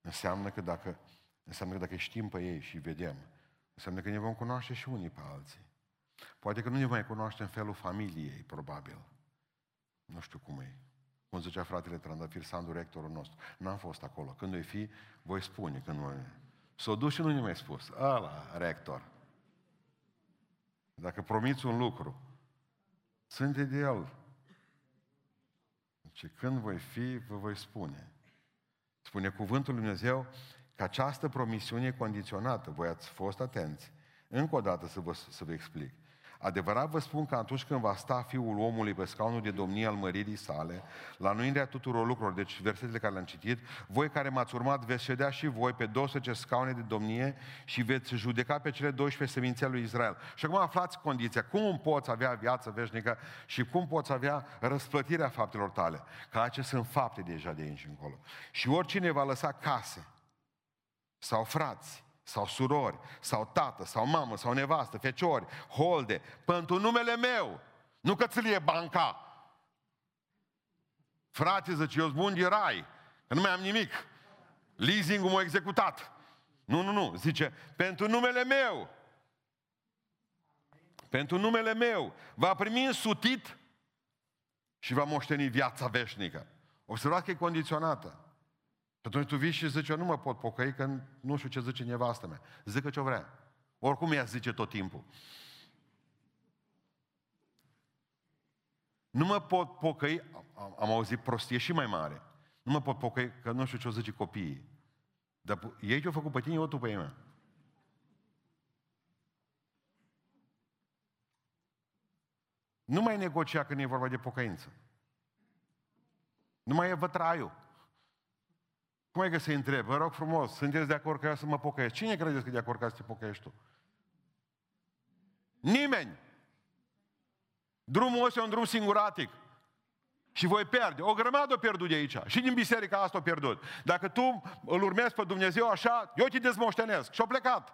Înseamnă că dacă, înseamnă că dacă știm pe ei și vedem, înseamnă că ne vom cunoaște și unii pe alții. Poate că nu ne mai cunoaște în felul familiei, probabil. Nu știu cum e. Cum zicea fratele Trandafir Sandu, rectorul nostru. N-am fost acolo. Când voi fi, voi spune. Când voi... S-o dus și nu ne mai spus. Ăla, rector. Dacă promiți un lucru, sunt de el. Deci când voi fi, vă voi spune. Spune cuvântul Lui Dumnezeu că această promisiune e condiționată. Voi ați fost atenți. Încă o dată să vă, să vă explic. Adevărat vă spun că atunci când va sta Fiul omului pe scaunul de domnie al măririi sale, la nuirea tuturor lucrurilor, deci versetele care le-am citit, voi care m-ați urmat veți ședea și voi pe 12 scaune de domnie și veți judeca pe cele 12 semințe lui Israel. Și acum aflați condiția. Cum poți avea viață veșnică și cum poți avea răsplătirea faptelor tale? Că acestea sunt fapte deja de aici încolo. Și oricine va lăsa case sau frați, sau surori, sau tată, sau mamă, sau nevastă, feciori, holde, pentru numele meu, nu că ți e banca. Frate, zice, eu bun de rai, că nu mai am nimic. Leasing-ul m-a executat. Nu, nu, nu, zice, pentru numele meu, pentru numele meu, va primi însutit și va moșteni viața veșnică. Observați că e condiționată. Și atunci tu vii și zici, eu nu mă pot pocăi că nu știu ce zice nevastă mea. Zică ce-o vrea. Oricum ea zice tot timpul. Nu mă pot pocăi, am, am auzit prostie și mai mare. Nu mă pot pocăi că nu știu ce o zice copiii. Dar ei ce-au făcut pe tine, eu tu pe ei mea. Nu mai negocia când e vorba de pocăință. Nu mai e vătraiul. Cum e că se întreb? Vă rog frumos, sunteți de acord că eu să mă pocăiesc? Cine credeți că e de acord ca să te pocăiești tu? Nimeni! Drumul ăsta e un drum singuratic. Și voi pierde. O grămadă o pierdut de aici. Și din biserica asta o pierdut. Dacă tu îl urmezi pe Dumnezeu așa, eu te dezmoștenesc. Și-o plecat.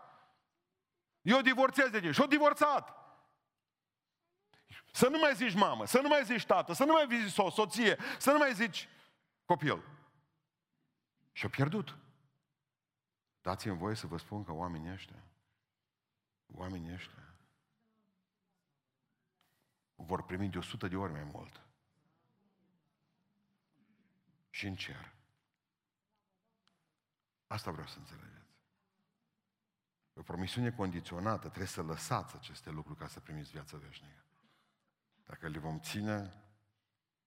Eu divorțez de tine. Și-o divorțat. Să nu mai zici mamă, să nu mai zici tată, să nu mai zici so, soție, să nu mai zici copil. Și-a pierdut. Dați-mi voie să vă spun că oamenii ăștia, oamenii ăștia, vor primi de 100 de ori mai mult. Și în cer. Asta vreau să înțelegeți. O promisiune condiționată, trebuie să lăsați aceste lucruri ca să primiți viața veșnică. Dacă le vom ține,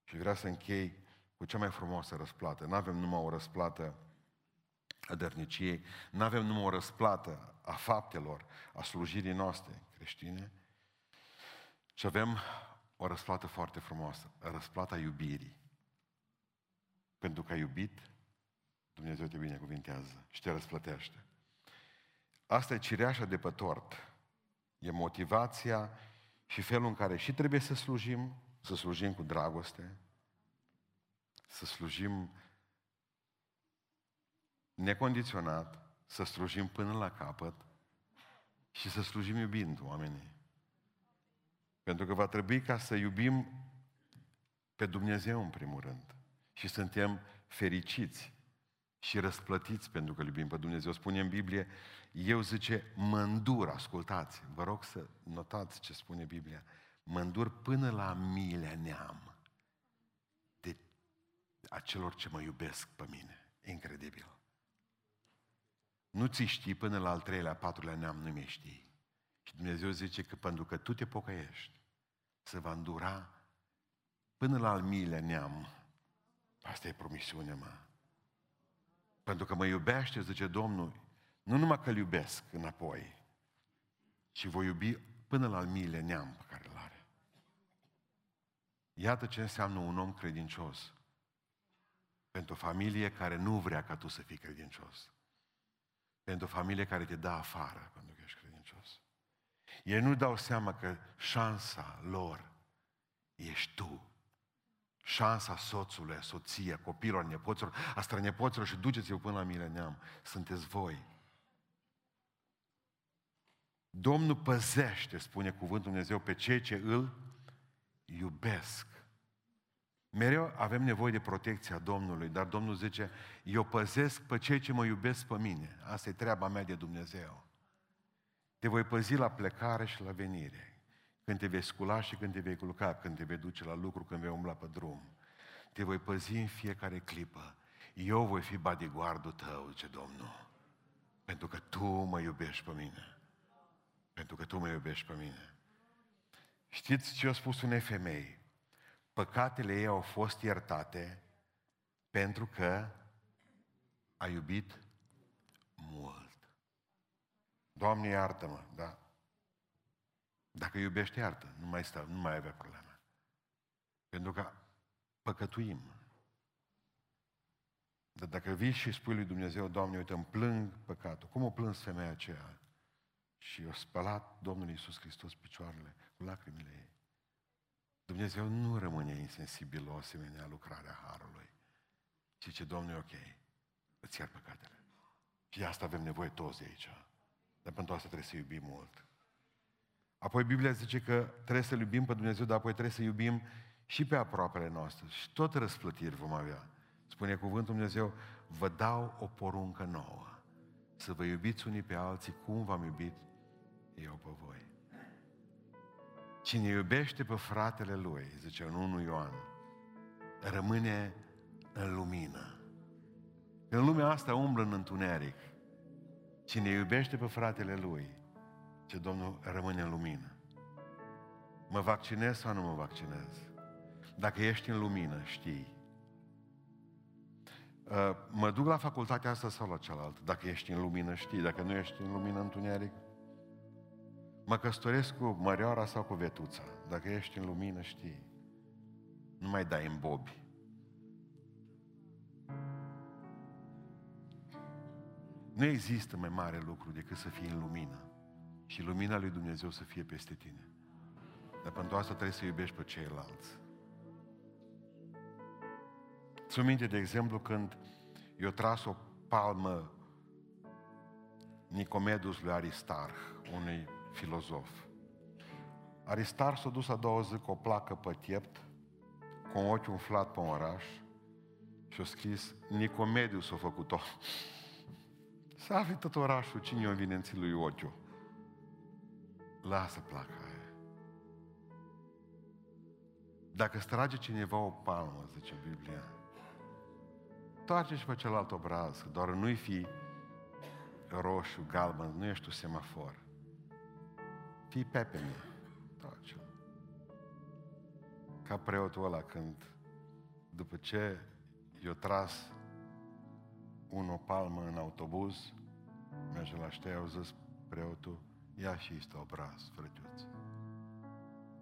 și vreau să închei cu cea mai frumoasă răsplată. Nu avem numai o răsplată a dărniciei, nu avem numai o răsplată a faptelor, a slujirii noastre creștine, ci avem o răsplată foarte frumoasă, răsplata iubirii. Pentru că ai iubit, Dumnezeu te binecuvintează și te răsplătește. Asta e cireașa de pe tort. E motivația și felul în care și trebuie să slujim, să slujim cu dragoste, să slujim necondiționat, să slujim până la capăt și să slujim iubind oamenii. Pentru că va trebui ca să iubim pe Dumnezeu în primul rând. Și suntem fericiți și răsplătiți pentru că iubim pe Dumnezeu. Spune în Biblie, eu zice, mândur, ascultați, vă rog să notați ce spune Biblia, mândur până la milea neam a celor ce mă iubesc pe mine. Incredibil. Nu ți știi până la al treilea, patrulea neam, nu mi știi. Și Dumnezeu zice că pentru că tu te pocăiești, se va îndura până la al miilea neam. Asta e promisiunea mea. Pentru că mă iubește, zice Domnul, nu numai că îl iubesc înapoi, ci voi iubi până la al miilea neam pe care îl are. Iată ce înseamnă un om credincios pentru o familie care nu vrea ca tu să fii credincios. Pentru o familie care te dă afară pentru că ești credincios. Ei nu dau seama că șansa lor ești tu. Șansa soțului, a soția, copilor, nepoților, a strănepoților și duceți-vă până la mileniam. Sunteți voi. Domnul păzește, spune cuvântul Dumnezeu, pe cei ce îl iubesc Mereu avem nevoie de protecția Domnului, dar Domnul zice, eu păzesc pe cei ce mă iubesc pe mine. Asta e treaba mea de Dumnezeu. Te voi păzi la plecare și la venire. Când te vei scula și când te vei culca, când te vei duce la lucru, când vei umbla pe drum. Te voi păzi în fiecare clipă. Eu voi fi bodyguardul tău, zice Domnul. Pentru că tu mă iubești pe mine. Pentru că tu mă iubești pe mine. Știți ce a spus unei femei? Păcatele ei au fost iertate pentru că a iubit mult. Doamne, iartă-mă, da? Dacă iubește, iartă. Nu mai stă, nu mai avea probleme. Pentru că păcătuim. Dar dacă vii și spui lui Dumnezeu, Doamne, uite, îmi plâng păcatul. Cum o plâns femeia aceea? Și o spălat Domnul Iisus Hristos picioarele cu lacrimile ei. Dumnezeu nu rămâne insensibil la o asemenea lucrare a Harului. Ci ce Domnul e ok, îți iar păcatele. Și de asta avem nevoie toți de aici. Dar pentru asta trebuie să iubim mult. Apoi Biblia zice că trebuie să iubim pe Dumnezeu, dar apoi trebuie să iubim și pe aproapele noastre. Și tot răsplătiri vom avea. Spune cuvântul Dumnezeu, vă dau o poruncă nouă. Să vă iubiți unii pe alții cum v-am iubit eu pe voi. Cine iubește pe fratele lui, zice în 1 Ioan, rămâne în lumină. În lumea asta umblă în întuneric. Cine iubește pe fratele lui, ce Domnul rămâne în lumină. Mă vaccinez sau nu mă vaccinez? Dacă ești în lumină, știi. Uh, mă duc la facultatea asta sau la cealaltă. Dacă ești în lumină, știi. Dacă nu ești în lumină, întuneric, Mă căsătoresc cu Mărioara sau cu Vetuța. Dacă ești în lumină, știi. Nu mai dai în bobi. Nu există mai mare lucru decât să fii în lumină. Și lumina lui Dumnezeu să fie peste tine. Dar pentru asta trebuie să iubești pe ceilalți. Ți minte, de exemplu, când eu tras o palmă Nicomedus lui Aristarh, unui filozof. Aristar s-a dus a doua zi cu o placă pe tiept, cu un ochi umflat pe un oraș și a scris, Nicomediu s-a făcut-o. *laughs* Să afli tot orașul cine o vine în lui ochiul. Lasă placa aia. Dacă strage cineva o palmă, zice Biblia, toarce și pe celălalt obraz, doar nu-i fi roșu, galben, nu ești tu semafor. Fii pepe mie. Tace. Ca preotul ăla când, după ce i-a tras un palmă în autobuz, merge la ștea, au zis preotul, ia și este obraz, frătiuț.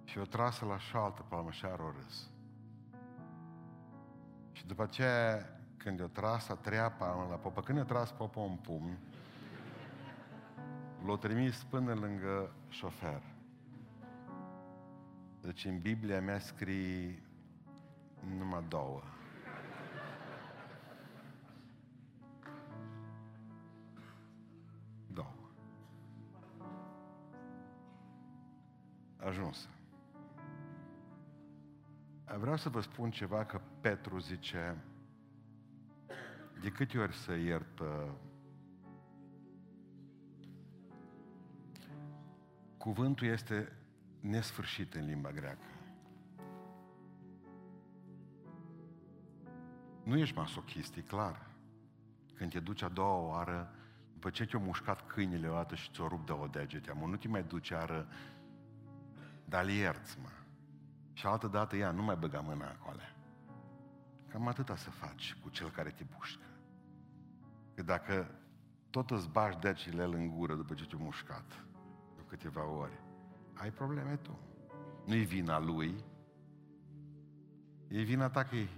Și o trasă la șaltă palmă și a râs. Și după aceea, când i-a tras a treia palmă la popă, când i-a tras popă în pumn, l-a trimis până lângă șofer. Deci în Biblia mea scrie numai două. Două. Ajuns. Vreau să vă spun ceva că Petru zice de câte ori să iert Cuvântul este nesfârșit în limba greacă. Nu ești masochist, e clar. Când te duci a doua oară, după ce te-au mușcat câinile o dată și ți-o rupt de o degete, mă, nu te mai duci ară, dar ierți, mă. Și altă dată, ea, nu mai băga mâna acolo. Cam atâta să faci cu cel care te bușcă. Că dacă tot îți bași degile în gură după ce te-a mușcat, câteva ore. Ai probleme tu. Nu-i vina lui, e vina ta că îi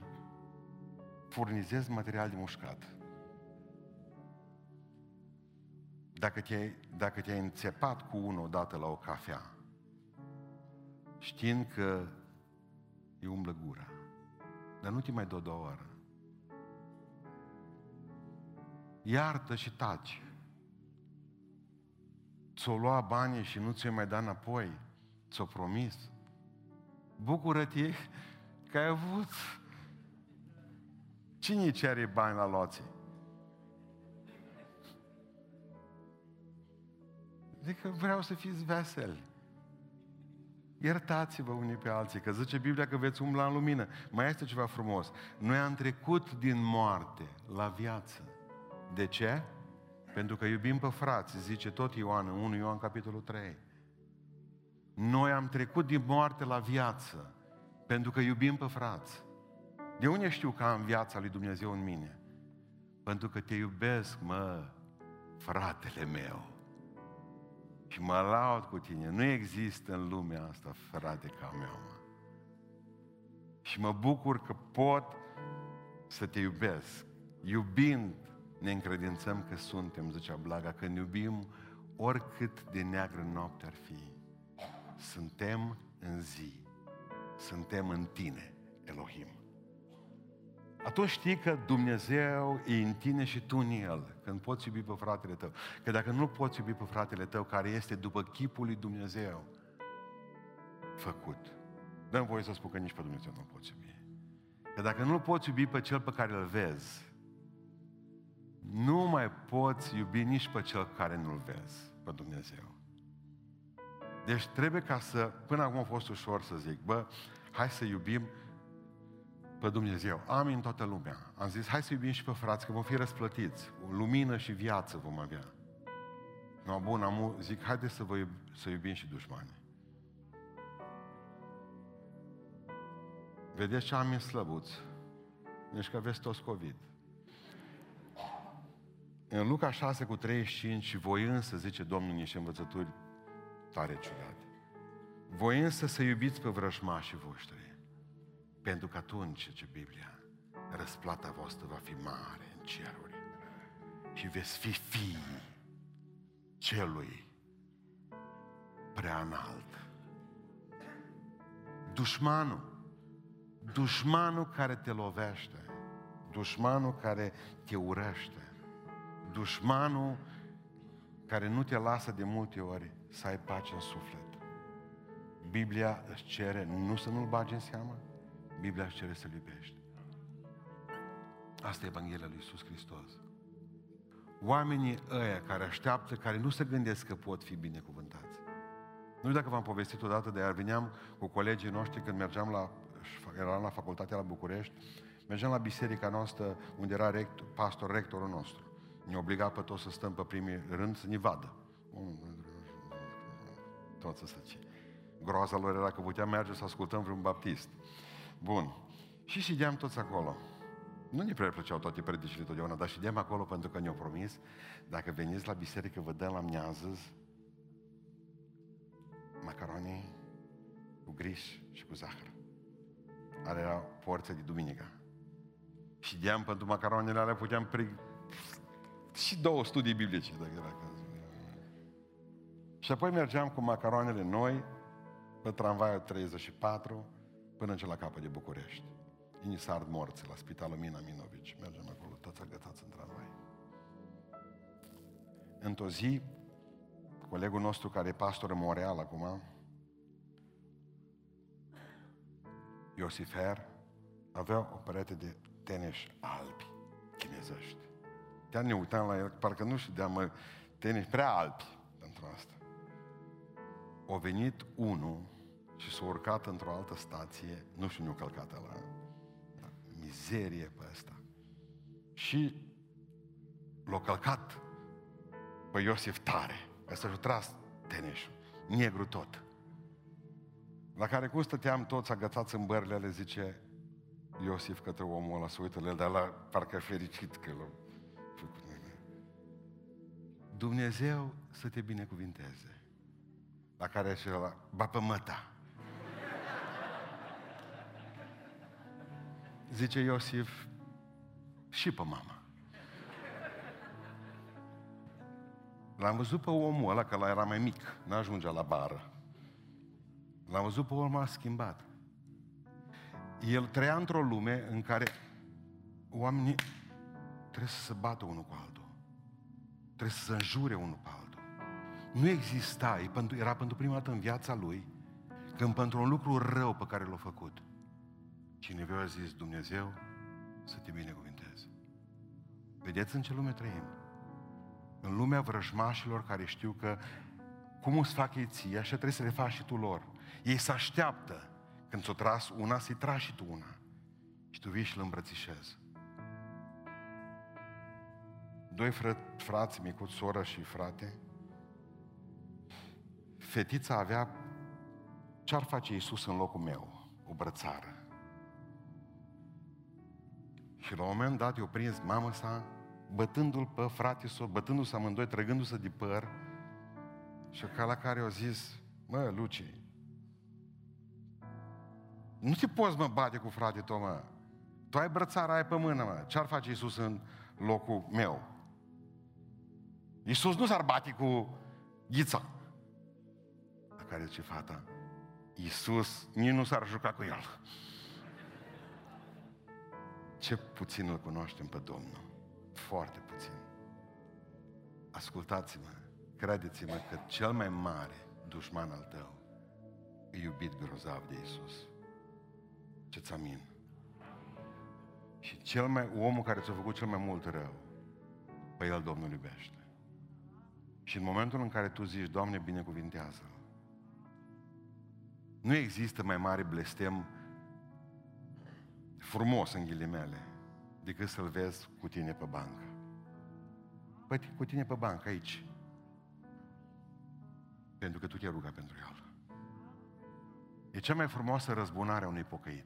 furnizezi material de mușcat. Dacă te-ai, dacă te-ai înțepat cu unul odată la o cafea, știind că îi umblă gura, dar nu te mai dă două ori. Iartă și taci ți-o lua banii și nu ți-o mai da înapoi, ți-o promis. Bucură-te că ai avut Cine îi cere bani la loții? Adică vreau să fiți veseli. Iertați-vă unii pe alții, că zice Biblia că veți umbla în lumină. Mai este ceva frumos. Noi am trecut din moarte la viață. De ce? Pentru că iubim pe frați, zice tot Ioan, 1 Ioan capitolul 3. Noi am trecut din moarte la viață, pentru că iubim pe frați. De unde știu că am viața lui Dumnezeu în mine? Pentru că te iubesc, mă, fratele meu. Și mă laud cu tine. Nu există în lumea asta frate ca meu, mă. Și mă bucur că pot să te iubesc. Iubind, ne încredințăm că suntem, zicea Blaga, când iubim, oricât de neagră noapte ar fi, suntem în zi, suntem în tine, Elohim atunci știi că Dumnezeu e în tine și tu în El, când poți iubi pe fratele tău. Că dacă nu poți iubi pe fratele tău, care este după chipul lui Dumnezeu făcut, dăm voie să spun că nici pe Dumnezeu nu poți iubi. Că dacă nu poți iubi pe cel pe care îl vezi, nu mai poți iubi nici pe cel care nu-l vezi, pe Dumnezeu. Deci trebuie ca să, până acum a fost ușor să zic, bă, hai să iubim pe Dumnezeu. Amin toată lumea. Am zis, hai să iubim și pe frați, că vom fi răsplătiți. O lumină și viață vom avea. No, bun, am, zic, haideți să, vă iub, să iubim și dușmani. Vedeți ce am în slăbuț? Deci că aveți toți COVID. În Luca 6 cu 35, și voi însă, zice Domnul niște învățături tare ciudate. Voi însă să iubiți pe vrăjmașii voștri pentru că atunci, ce Biblia, răsplata voastră va fi mare în ceruri și veți fi fii celui prea înalt. Dușmanul, dușmanul care te lovește, dușmanul care te urăște, dușmanul care nu te lasă de multe ori să ai pace în suflet. Biblia îți cere nu să nu-l bagi în seamă, Biblia își cere să-L iubești. Asta e Evanghelia lui Iisus Hristos. Oamenii ăia care așteaptă, care nu se gândesc că pot fi binecuvântați. Nu știu dacă v-am povestit odată, de aia veneam cu colegii noștri când mergeam la, eram la facultatea la București, mergeam la biserica noastră unde era rector, pastor, rectorul nostru. Ne obliga pe toți să stăm pe primii rând să ne vadă. Toți să stăci. Groaza lor era că puteam merge să ascultăm vreun baptist. Bun. Și ședeam toți acolo. Nu ne prea plăceau toate predicile totdeauna, dar ședeam acolo pentru că ne-au promis, dacă veniți la biserică, vă dăm la miază macaroni cu griș și cu zahăr. Are era porția de duminică. Și deam pentru macaronile alea puteam pre... și două studii biblice, dacă era cazul. Și apoi mergeam cu macaronele noi pe tramvaiul 34 până în la capăt de București. Ini s morți la spitalul Mina Minovici. Mergem acolo, toți agățați în tramvai. Într-o zi, colegul nostru care e pastor în Montreal acum, Iosifer, avea o perete de tenis albi, chinezești. Te ne uitam la el, parcă nu știam, mă, tenis prea albi pentru asta. O venit unul și s-a urcat într-o altă stație, nu știu, nu călcat la mizerie pe asta. Și l-a călcat pe Iosif tare. Asta și-a tras teneșul, negru tot. La care cum stăteam toți agățați în bările le zice Iosif către omul ăla, să uită la el, dar la parcă fericit că l-a făcut. Dumnezeu să te binecuvinteze. La care și la ba pe măta. Zice Iosif, și pe mama. L-am văzut pe omul ăla, că la era mai mic, n-ajungea la bară. L-am văzut pe omul schimbat. El trăia într-o lume în care oamenii trebuie să se bată unul cu altul. Trebuie să se înjure unul pe altul. Nu exista, era pentru prima dată în viața lui, când pentru un lucru rău pe care l-a făcut, Cineva a zis, Dumnezeu să te binecuvinteze. Vedeți în ce lume trăim? În lumea vrăjmașilor care știu că cum îți fac ei ție, așa trebuie să le faci și tu lor. Ei se așteaptă când ți-o tras una, să-i tragi și tu una. Și tu vii și îl îmbrățișezi. Doi fră, frați, micuți, soră și frate, fetița avea ce-ar face Iisus în locul meu? O brățară. Și la un moment dat eu prins mama sa, bătându-l pe frate său, bătându-se amândoi, trăgându-se de păr, și ca la care au zis, mă, Luci, nu te poți, mă, bate cu frate tău, mă. Tu ai brățara aia pe mână, mă. Ce-ar face Iisus în locul meu? Iisus nu s-ar bate cu ghița. La care zice fata, Iisus nici nu s-ar juca cu el. Ce puțin îl cunoaștem pe Domnul. Foarte puțin. Ascultați-mă, credeți-mă că cel mai mare dușman al tău e iubit grozav de Iisus. Ce-ți amin. Și cel mai, omul care ți-a făcut cel mai mult rău, pe el Domnul iubește. Și în momentul în care tu zici, Doamne, binecuvintează-l, nu există mai mare blestem frumos în ghilimele decât să-l vezi cu tine pe bancă. Păi cu tine pe bancă aici. Pentru că tu te-ai rugat pentru el. E cea mai frumoasă răzbunare a unui pocăit.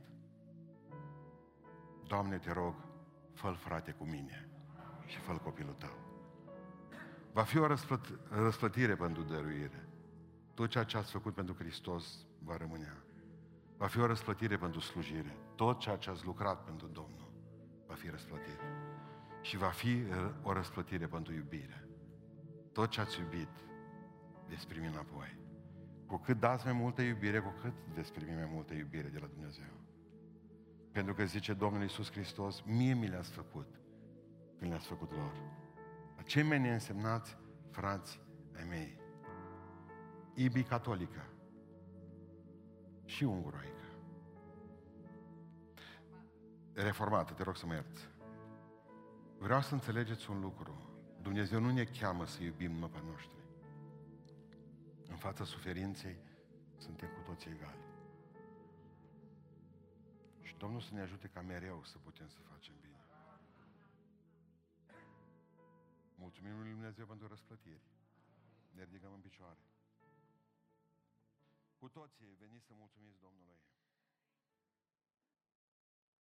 Doamne, te rog, fă frate cu mine și fă copilul tău. Va fi o răsplăt- răsplătire pentru dăruire. Tot ceea ce ați făcut pentru Hristos va rămâne. Va fi o răsplătire pentru slujire. Tot ceea ce ați lucrat pentru Domnul va fi răsplătit. Și va fi uh, o răsplătire pentru iubire. Tot ce ați iubit veți primi înapoi. Cu cât dați mai multă iubire, cu cât veți primi mai multă iubire de la Dumnezeu. Pentru că zice Domnul Iisus Hristos, mie mi le-ați făcut când le-ați făcut lor. Cei mai neînsemnați frați ai mei. Ibi catolică și unguroică. Reformată, te rog să mă ierți. Vreau să înțelegeți un lucru. Dumnezeu nu ne cheamă să iubim numai pe noștri. În fața suferinței suntem cu toți egali. Și Domnul să ne ajute ca mereu să putem să facem Mulțumim lui Dumnezeu pentru răsplătiri. Ne ridicăm în picioare. Cu toții veniți să mulțumiți Domnului.